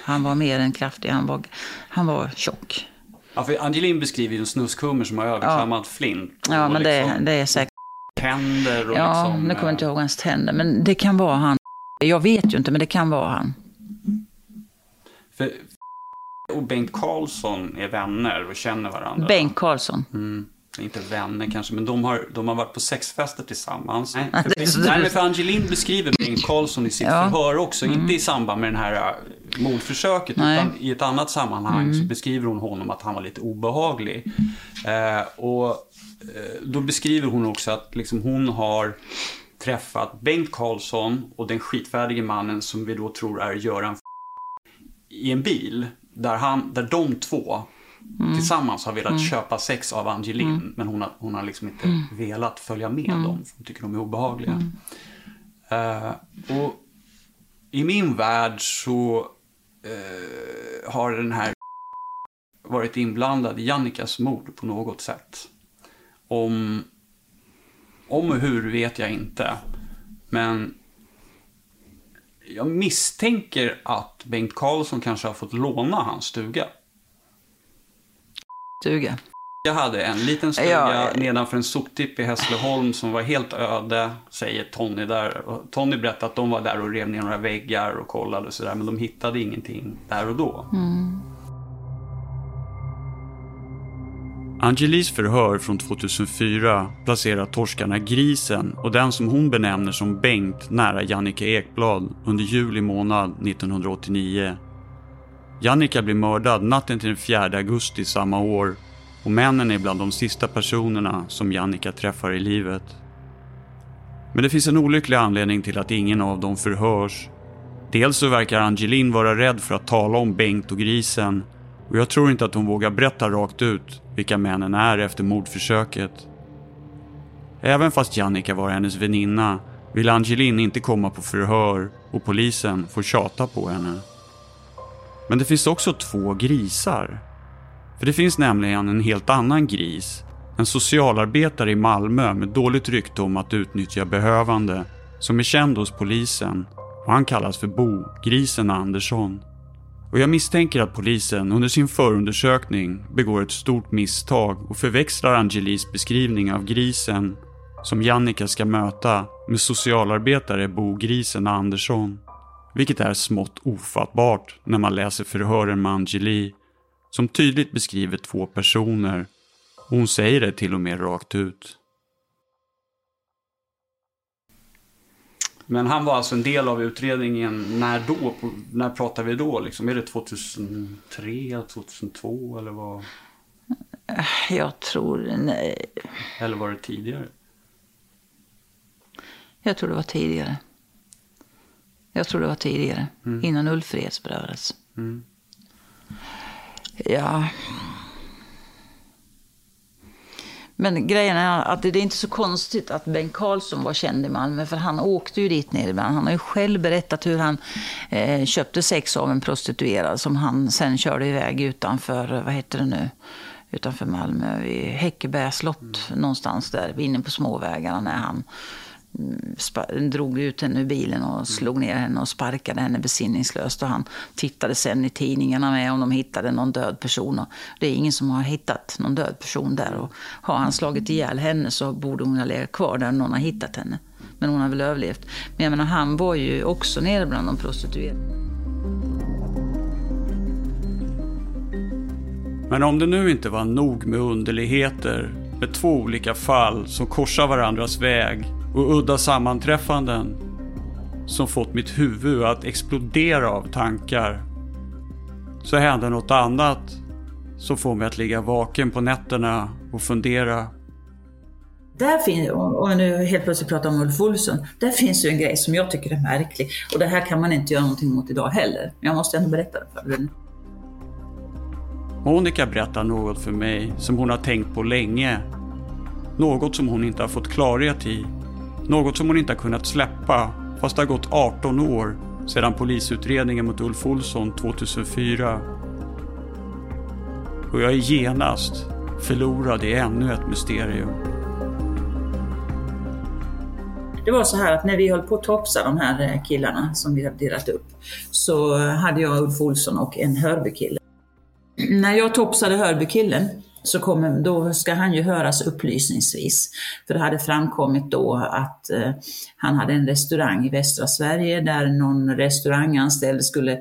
han var mer än kraftig. Han var, han var tjock. Ja, för Angelin beskriver ju en snuskhummer som har överkammat flint. Ja, men det, liksom det är säkert. Tänder och Ja, liksom... nu kommer jag inte eh, ihåg hans tänder. Men det kan vara han. Jag vet ju inte, men det kan vara han. För, och Bengt Karlsson är vänner och känner varandra. Bengt Karlsson. Mm. Inte vänner kanske, men de har, de har varit på sexfester tillsammans. Nej, för, nej, men för Angelin beskriver Bengt Karlsson i sitt Ja. förhör också. Inte i samband med det här äh, mordförsöket, Nej. utan i ett annat sammanhang så beskriver hon honom att han var lite obehaglig. Eh, och eh, då beskriver hon också att liksom, hon har träffat Bengt Karlsson och den skitfärdige mannen som vi då tror är Göran i en bil. Där, han, där de två tillsammans har velat köpa sex av Angelin. Men hon har, hon har liksom inte velat följa med dem. För hon tycker de är obehagliga. Eh, och i min värld så eh, har den här varit inblandad i Jannikas mord på något sätt. Om, om och hur vet jag inte. Men jag misstänker att Bengt Karlsson kanske har fått låna hans stuga. Stuga. Jag hade en liten stuga ja. nedanför en soptipp i Hässleholm som var helt öde, säger Tony där. Och Tony berättade att de var där och rev ner några väggar och kollade och sådär, men de hittade ingenting där och då. Mm. Angelis förhör från 2004 placerar torskarna Grisen och den som hon benämner som Bengt nära Jannike Ekblad under juli månad 1989. Jannica blir mördad natten till den 4 augusti samma år och männen är bland de sista personerna som Jannica träffar i livet. Men det finns en olycklig anledning till att ingen av dem förhörs. Dels så verkar Angelin vara rädd för att tala om Bengt och grisen och jag tror inte att hon vågar berätta rakt ut vilka männen är efter mordförsöket. Även fast Jannica var hennes väninna vill Angelin inte komma på förhör och polisen får tjata på henne. Men det finns också två grisar. För det finns nämligen en helt annan gris. En socialarbetare i Malmö med dåligt rykte om att utnyttja behövande som är känd hos polisen och han kallas för Bo, grisen Andersson. Och jag misstänker att polisen under sin förundersökning begår ett stort misstag och förväxlar Angelis beskrivning av grisen som Jannica ska möta med socialarbetare Bo Grisen Andersson. Vilket är smått ofattbart när man läser förhören med Angeli som tydligt beskriver två personer och hon säger det till och med rakt ut. Men han var alltså en del av utredningen. När då? När pratar vi då? Liksom? Är det 2003, 2002 eller vad? Jag tror nej. Eller var det tidigare? Jag tror det var tidigare. Jag tror det var tidigare. Mm. Innan Ulf frihetsberövades. Mm. Ja. Men grejen är att det är inte så konstigt att Bengt Karlsson var känd i Malmö, för han åkte ju dit ner ibland. Han har ju själv berättat hur han eh, köpte sex av en prostituerad som han sen körde iväg utanför, vad heter det nu, utanför Malmö, vid Häckeberga slott, mm. någonstans där, inne på småvägarna när han drog ut henne ur bilen och slog ner henne och sparkade henne besinningslöst. Och han tittade sen i tidningarna med om de hittade någon död person. Och det är ingen som har hittat någon död person där. Och har han slagit ihjäl henne så borde hon ha legat kvar där någon har hittat henne. Men hon har väl överlevt. Men jag menar, han var ju också nere bland de prostituerade. Men om det nu inte var nog med underligheter med två olika fall som korsar varandras väg och udda sammanträffanden som fått mitt huvud att explodera av tankar. Så händer något annat som får mig att ligga vaken på nätterna och fundera. Där finns, jag nu helt plötsligt pratar om Ulf Olsson, där finns ju en grej som jag tycker är märklig. Och det här kan man inte göra någonting mot idag heller. Men jag måste ändå berätta det för dig. Monica berättar något för mig som hon har tänkt på länge. Något som hon inte har fått klarhet i något som hon inte har kunnat släppa fast det har gått 18 år sedan polisutredningen mot Ulf Olsson 2004. Och jag är genast förlorad i ännu ett mysterium. Det var så här att när vi höll på att topsa de här eh, killarna som vi hade delat upp så eh, hade jag Ulf Olsson och en Hörbykille. När jag topsade Hörbykillen så kommer, då ska han ju höras upplysningsvis. För det hade framkommit då att eh, han hade en restaurang i västra Sverige där någon restauranganställd skulle,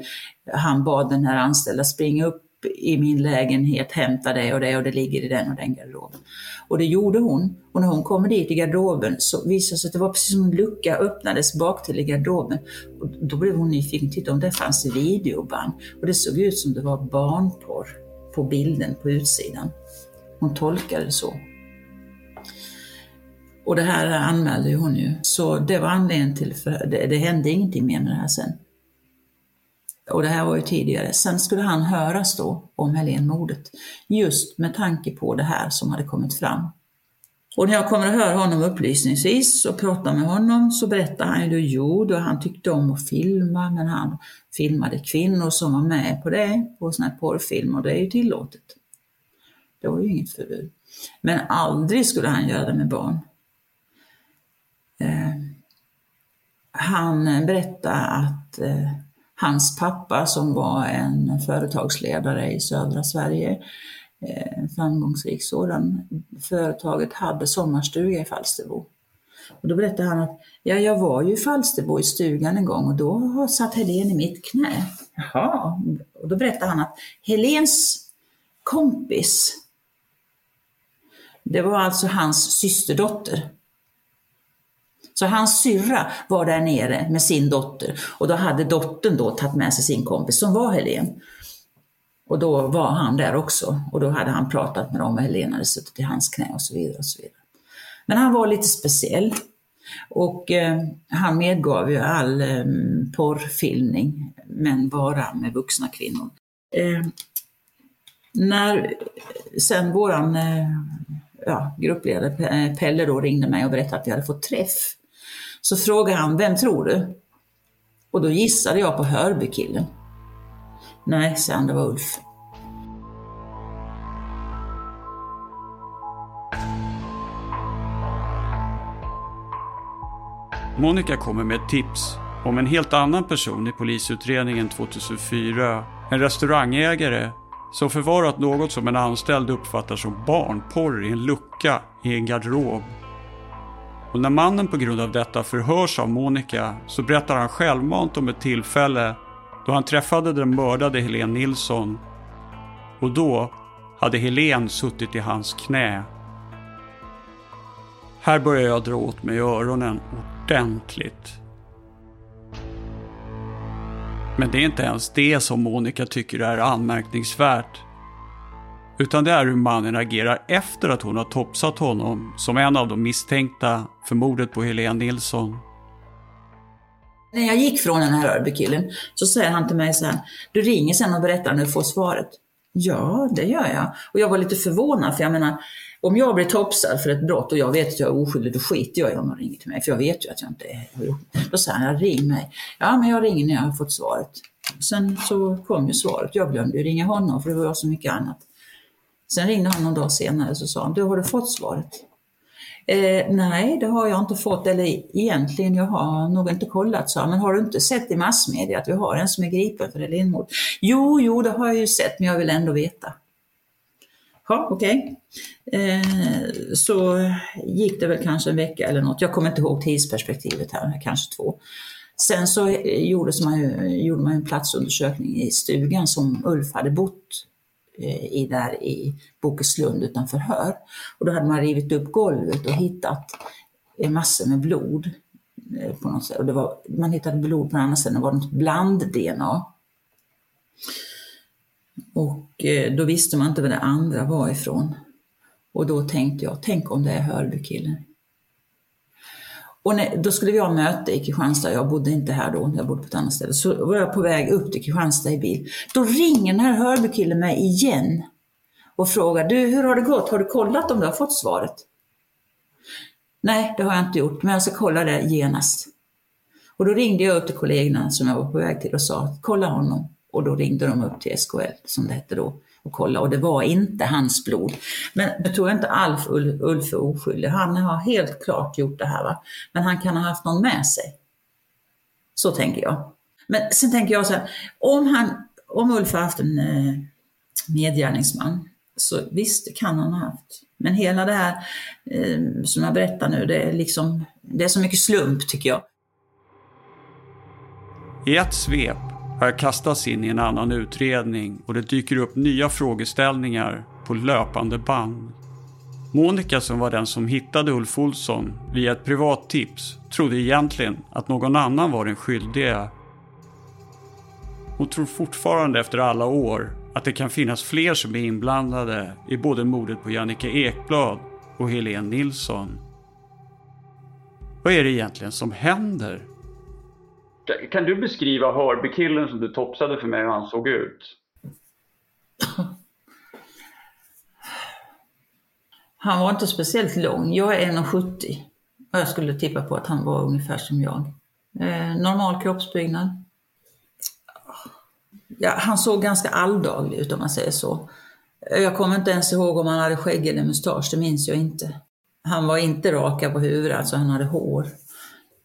han bad den här anställda springa upp i min lägenhet, hämta det och det och det ligger i den och den garderoben. Och det gjorde hon. Och när hon kommer dit i garderoben så visade det sig att det var precis som en lucka öppnades bak till i garderoben. Och då blev hon nyfiken, titta om det fanns videoband. Och det såg ut som det var barnporr på bilden på utsidan. Hon tolkade det så. Och det här anmälde hon ju. Så det var anledningen till, för det, det hände ingenting mer med det här sen. Och det här var ju tidigare. Sen skulle han höras då om Helénmordet. Just med tanke på det här som hade kommit fram. Och när jag kommer att höra honom upplysningsvis och prata med honom så berättar han ju jo, då han tyckte om att filma, men han filmade kvinnor som var med på det, på sådana här porrfilmer, och det är ju tillåtet. Det var ju inget förbud. Men aldrig skulle han göra det med barn. Eh, han berättade att eh, hans pappa som var en företagsledare i södra Sverige eh, framgångsrik sådan. Företaget hade sommarstuga i Falsterbo. Och då berättade han att ja, jag var ju i Falsterbo i stugan en gång och då satt Helen i mitt knä. Jaha. Och då berättade han att Helens kompis, det var alltså hans systerdotter. Så hans syrra var där nere med sin dotter och då hade dottern då tagit med sig sin kompis som var Helen. Och då var han där också och då hade han pratat med dem och Helena hade suttit i hans knä och så vidare. Och så vidare. Men han var lite speciell. Och eh, han medgav ju all eh, porrfilmning, men bara med vuxna kvinnor. Eh, när sen våran eh, ja, gruppledare eh, Pelle då ringde mig och berättade att vi hade fått träff, så frågade han, vem tror du? Och då gissade jag på Hörbykillen. Nej, sa han, det var Ulf. Monica kommer med ett tips om en helt annan person i polisutredningen 2004. En restaurangägare som förvarat något som en anställd uppfattar som barnporr i en lucka i en garderob. Och när mannen på grund av detta förhörs av Monica så berättar han självmant om ett tillfälle då han träffade den mördade Helen Nilsson. Och då hade Helen suttit i hans knä. Här börjar jag dra åt mig öronen ordentligt. Men det är inte ens det som Monica tycker är anmärkningsvärt. Utan det är hur mannen agerar efter att hon har topsat honom som en av de misstänkta för mordet på Helene Nilsson. När jag gick från den här Örby-killen så säger han till mig så här, du ringer sen och berättar när du får svaret. Ja, det gör jag. Och jag var lite förvånad för jag menar, om jag blir topsad för ett brott och jag vet att jag är oskyldig, då skiter jag i om de ringer till mig. För jag vet ju att jag inte är gjort Då säger han, ring mig. Ja, men jag ringer när jag har fått svaret. Sen så kom ju svaret. Jag glömde ju ringa honom för det var så mycket annat. Sen ringde han någon dag senare och så sa han, du har du fått svaret? Eh, nej, det har jag inte fått. Eller egentligen, jag har nog inte kollat, så Men har du inte sett i massmedia att vi har en som är gripen för Helénmord? Jo, jo, det har jag ju sett, men jag vill ändå veta. Ja, okej. Okay. Eh, så gick det väl kanske en vecka eller något. Jag kommer inte ihåg tidsperspektivet här, kanske två. Sen så gjordes man ju, gjorde man en platsundersökning i stugan som Ulf hade bott Eh, i där i Bokeslund utanför Hör. Och då hade man rivit upp golvet och hittat massor med blod. Eh, på något sätt. Och det var, man hittade blod på andra sidan, det var något bland-DNA. Och eh, då visste man inte vad det andra var ifrån. Och då tänkte jag, tänk om det är Hörbykillen. Och när, då skulle vi ha möte i Kristianstad, jag bodde inte här då, jag bodde på ett annat ställe. Så var jag på väg upp till Kristianstad i bil. Då ringer den här Hörbykillen mig igen och frågar, du hur har det gått? Har du kollat om du har fått svaret? Nej, det har jag inte gjort, men jag ska kolla det genast. Och då ringde jag upp till kollegorna som jag var på väg till och sa, kolla honom. Och då ringde de upp till SKL, som det hette då, och kolla och det var inte hans blod. Men jag tror inte Alf Ulf är oskyldig. Han har helt klart gjort det här. Va? Men han kan ha haft någon med sig. Så tänker jag. Men sen tänker jag så här, om, han, om Ulf har haft en eh, medgärningsman, så visst, kan han ha haft. Men hela det här eh, som jag berättar nu, det är, liksom, det är så mycket slump tycker jag. I ett svep har jag kastats in i en annan utredning och det dyker upp nya frågeställningar på löpande band. Monica som var den som hittade Ulf Olsson via ett privat tips trodde egentligen att någon annan var den skyldiga. Hon tror fortfarande efter alla år att det kan finnas fler som är inblandade i både mordet på Jannica Ekblad och Helene Nilsson. Vad är det egentligen som händer? Kan du beskriva Hörbykillen som du topsade för mig hur han såg ut? Han var inte speciellt lång. Jag är 1,70 och jag skulle tippa på att han var ungefär som jag. Eh, normal kroppsbyggnad. Ja, han såg ganska alldaglig ut om man säger så. Jag kommer inte ens ihåg om han hade skägg eller mustasch, det minns jag inte. Han var inte raka på huvudet, alltså han hade hår.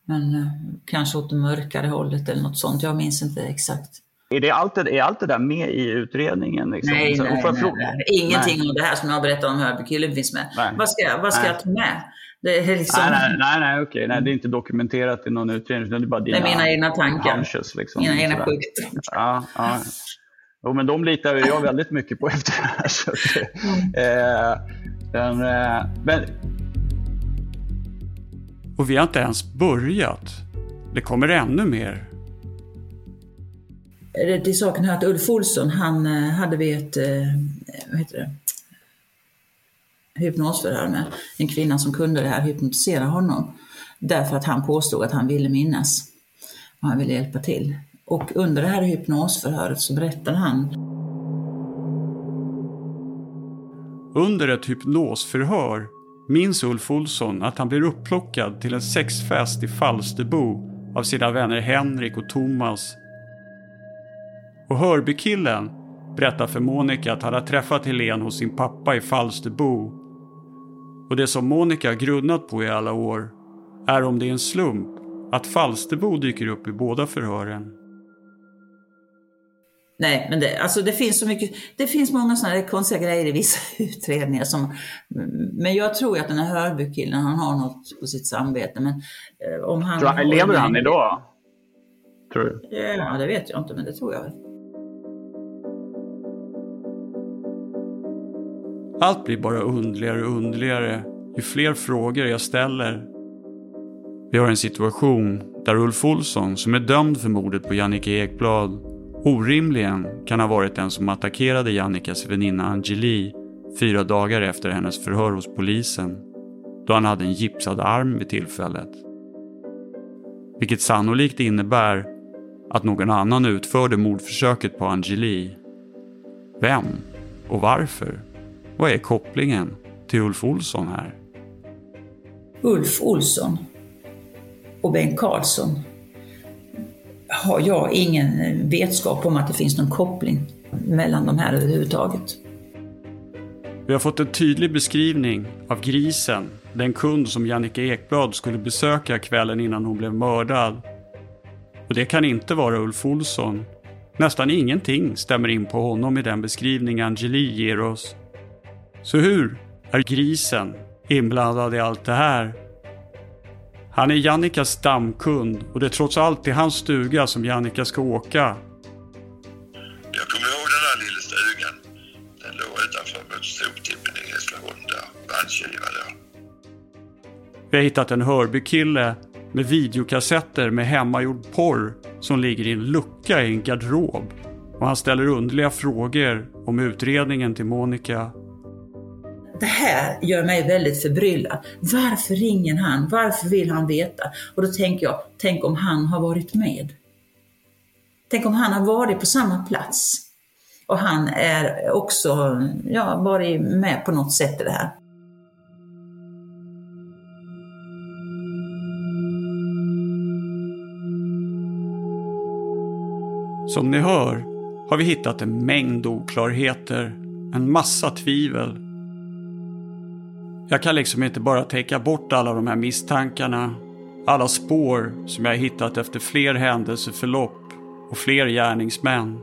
Men eh, kanske åt det mörkare hållet eller något sånt. Jag minns inte exakt. Är, det allt, är allt det där med i utredningen? Liksom? Nej, Så- nej, nej, nej. Ingenting Nej. av det här som jag berättar om Hörbykillen finns med. Nej. Vad ska, jag- vad ska jag ta med? Det är liksom... Nej, nej, nej, nej, okej. Nej, det är inte dokumenterat i någon utredning. Det är bara dina Det är mina egna tankar. hunches, liksom, Mina egna sjuka Ja, ja. Jo, men de litar jag väldigt mycket på efter det här. Så att, eh, den, eh, men Och vi har inte ens börjat. Det kommer ännu mer. Det till saken hör att Ulf Olsson, han eh, hade vi ett, eh, vad heter det, hypnosförhör med en kvinna som kunde det här, hypnotisera honom. Därför att han påstod att han ville minnas. Och han ville hjälpa till. Och under det här hypnosförhöret så berättade han Under ett hypnosförhör minns Ulf Olsson att han blir upplockad till en sexfest i Falsterbo av sina vänner Henrik och Thomas. Och Hörbykillen berättar för Monica att han har träffat Helen hos sin pappa i Falsterbo. Och det som Monica grunnat på i alla år är om det är en slump att Falsterbo dyker upp i båda förhören. Nej, men det, alltså det finns så mycket, det finns många sådana här konstiga grejer i vissa utredningar som, men jag tror att den här Hörbykillen, han har något på sitt samvete. Men eh, om han... tror, lever han idag? Tror du? Ja, det vet jag inte, men det tror jag väl. Allt blir bara underligare och underligare ju fler frågor jag ställer. Vi har en situation där Ulf Olsson, som är dömd för mordet på Jannike Ekblad, orimligen kan ha varit den som attackerade Jannikas väninna Angeli fyra dagar efter hennes förhör hos polisen, då han hade en gipsad arm vid tillfället. Vilket sannolikt innebär att någon annan utförde mordförsöket på Angeli. Vem och varför? Vad är kopplingen till Ulf Olsson här? Ulf Olsson och Bengt Karlsson har jag ingen vetskap om att det finns någon koppling mellan de här överhuvudtaget. Vi har fått en tydlig beskrivning av grisen, den kund som Jannike Ekblad skulle besöka kvällen innan hon blev mördad. Och det kan inte vara Ulf Olsson. Nästan ingenting stämmer in på honom i den beskrivning Angeli ger oss. Så hur är grisen inblandad i allt det här? Han är Jannikas stamkund och det är trots allt till hans stuga som Jannika ska åka. Jag kommer ihåg den där lilla stugan. Den låg utanför mot soptippen i Hässleholm där. Bandskiva då. Vi har hittat en Hörbykille med videokassetter med hemmagjord porr som ligger i en lucka i en garderob. Och han ställer underliga frågor om utredningen till Monica. Det här gör mig väldigt förbryllad. Varför ringer han? Varför vill han veta? Och då tänker jag, tänk om han har varit med? Tänk om han har varit på samma plats? Och han är också, ja, varit med på något sätt i det här. Som ni hör har vi hittat en mängd oklarheter, en massa tvivel. Jag kan liksom inte bara täcka bort alla de här misstankarna, alla spår som jag hittat efter fler händelseförlopp och fler gärningsmän.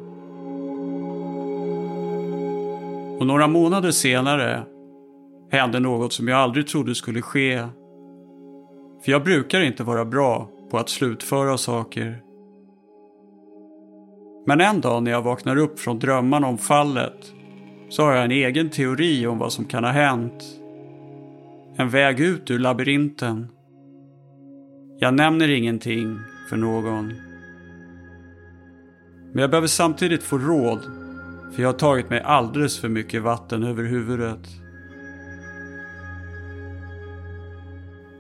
Och några månader senare hände något som jag aldrig trodde skulle ske. För jag brukar inte vara bra på att slutföra saker. Men en dag när jag vaknar upp från drömmarna om fallet så har jag en egen teori om vad som kan ha hänt. En väg ut ur labyrinten. Jag nämner ingenting för någon. Men jag behöver samtidigt få råd för jag har tagit mig alldeles för mycket vatten över huvudet.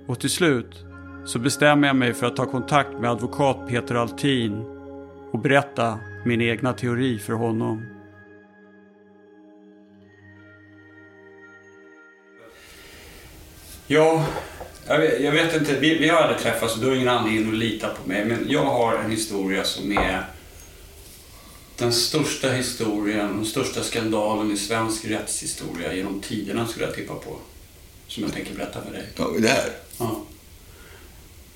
Och till slut så bestämmer jag mig för att ta kontakt med advokat Peter Altin och berätta min egna teori för honom. Ja, jag vet, jag vet inte. Vi, vi har aldrig träffats och du har ingen anledning att lita på mig. Men jag har en historia som är den största historien, den största skandalen i svensk rättshistoria genom tiderna skulle jag tippa på. Som jag tänker berätta för dig. Ja, det här? Ja.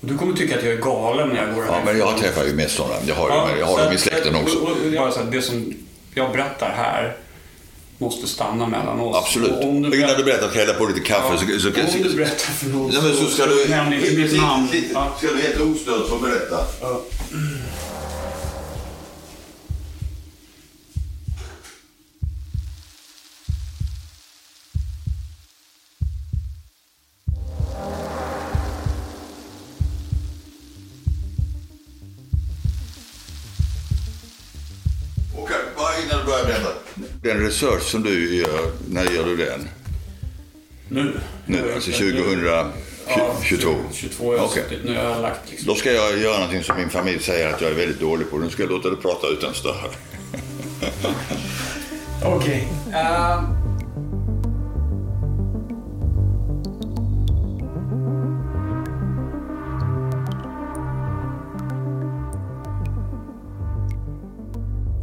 Du kommer tycka att jag är galen när jag går Ja, här. men jag träffar ju mest sådana. Jag har, ju, jag har dem i släkten också. och- och- att det som jag berättar här måste stanna mellan oss. Absolut. Och Om du berättar, du berättar, hälla på lite kaffe. Så, så, så, om du berättar för någon Ja, men så ska du... nämn inte mitt namn. Ska du helt ostört få berätta? Okej, research som du gör, när gör du den? Nu. Nu, alltså 2022? Ja, 22 har jag Okej. suttit. Nu har jag lagt liksom. Då ska jag göra någonting som min familj säger att jag är väldigt dålig på. Nu ska jag låta dig prata utan stör. Okej. Ehm.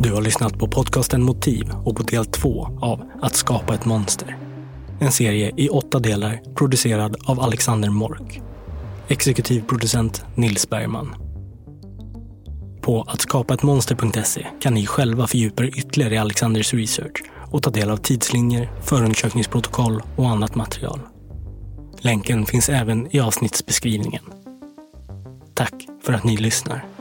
Du har lyssnat på podcasten Motiv och på del två av Att skapa ett monster. En serie i åtta delar producerad av Alexander Mork. Exekutiv producent Nils Bergman. På attskapaettmonster.se kan ni själva fördjupa er ytterligare i Alexanders research och ta del av tidslinjer, förundersökningsprotokoll och annat material. Länken finns även i avsnittsbeskrivningen. Tack för att ni lyssnar.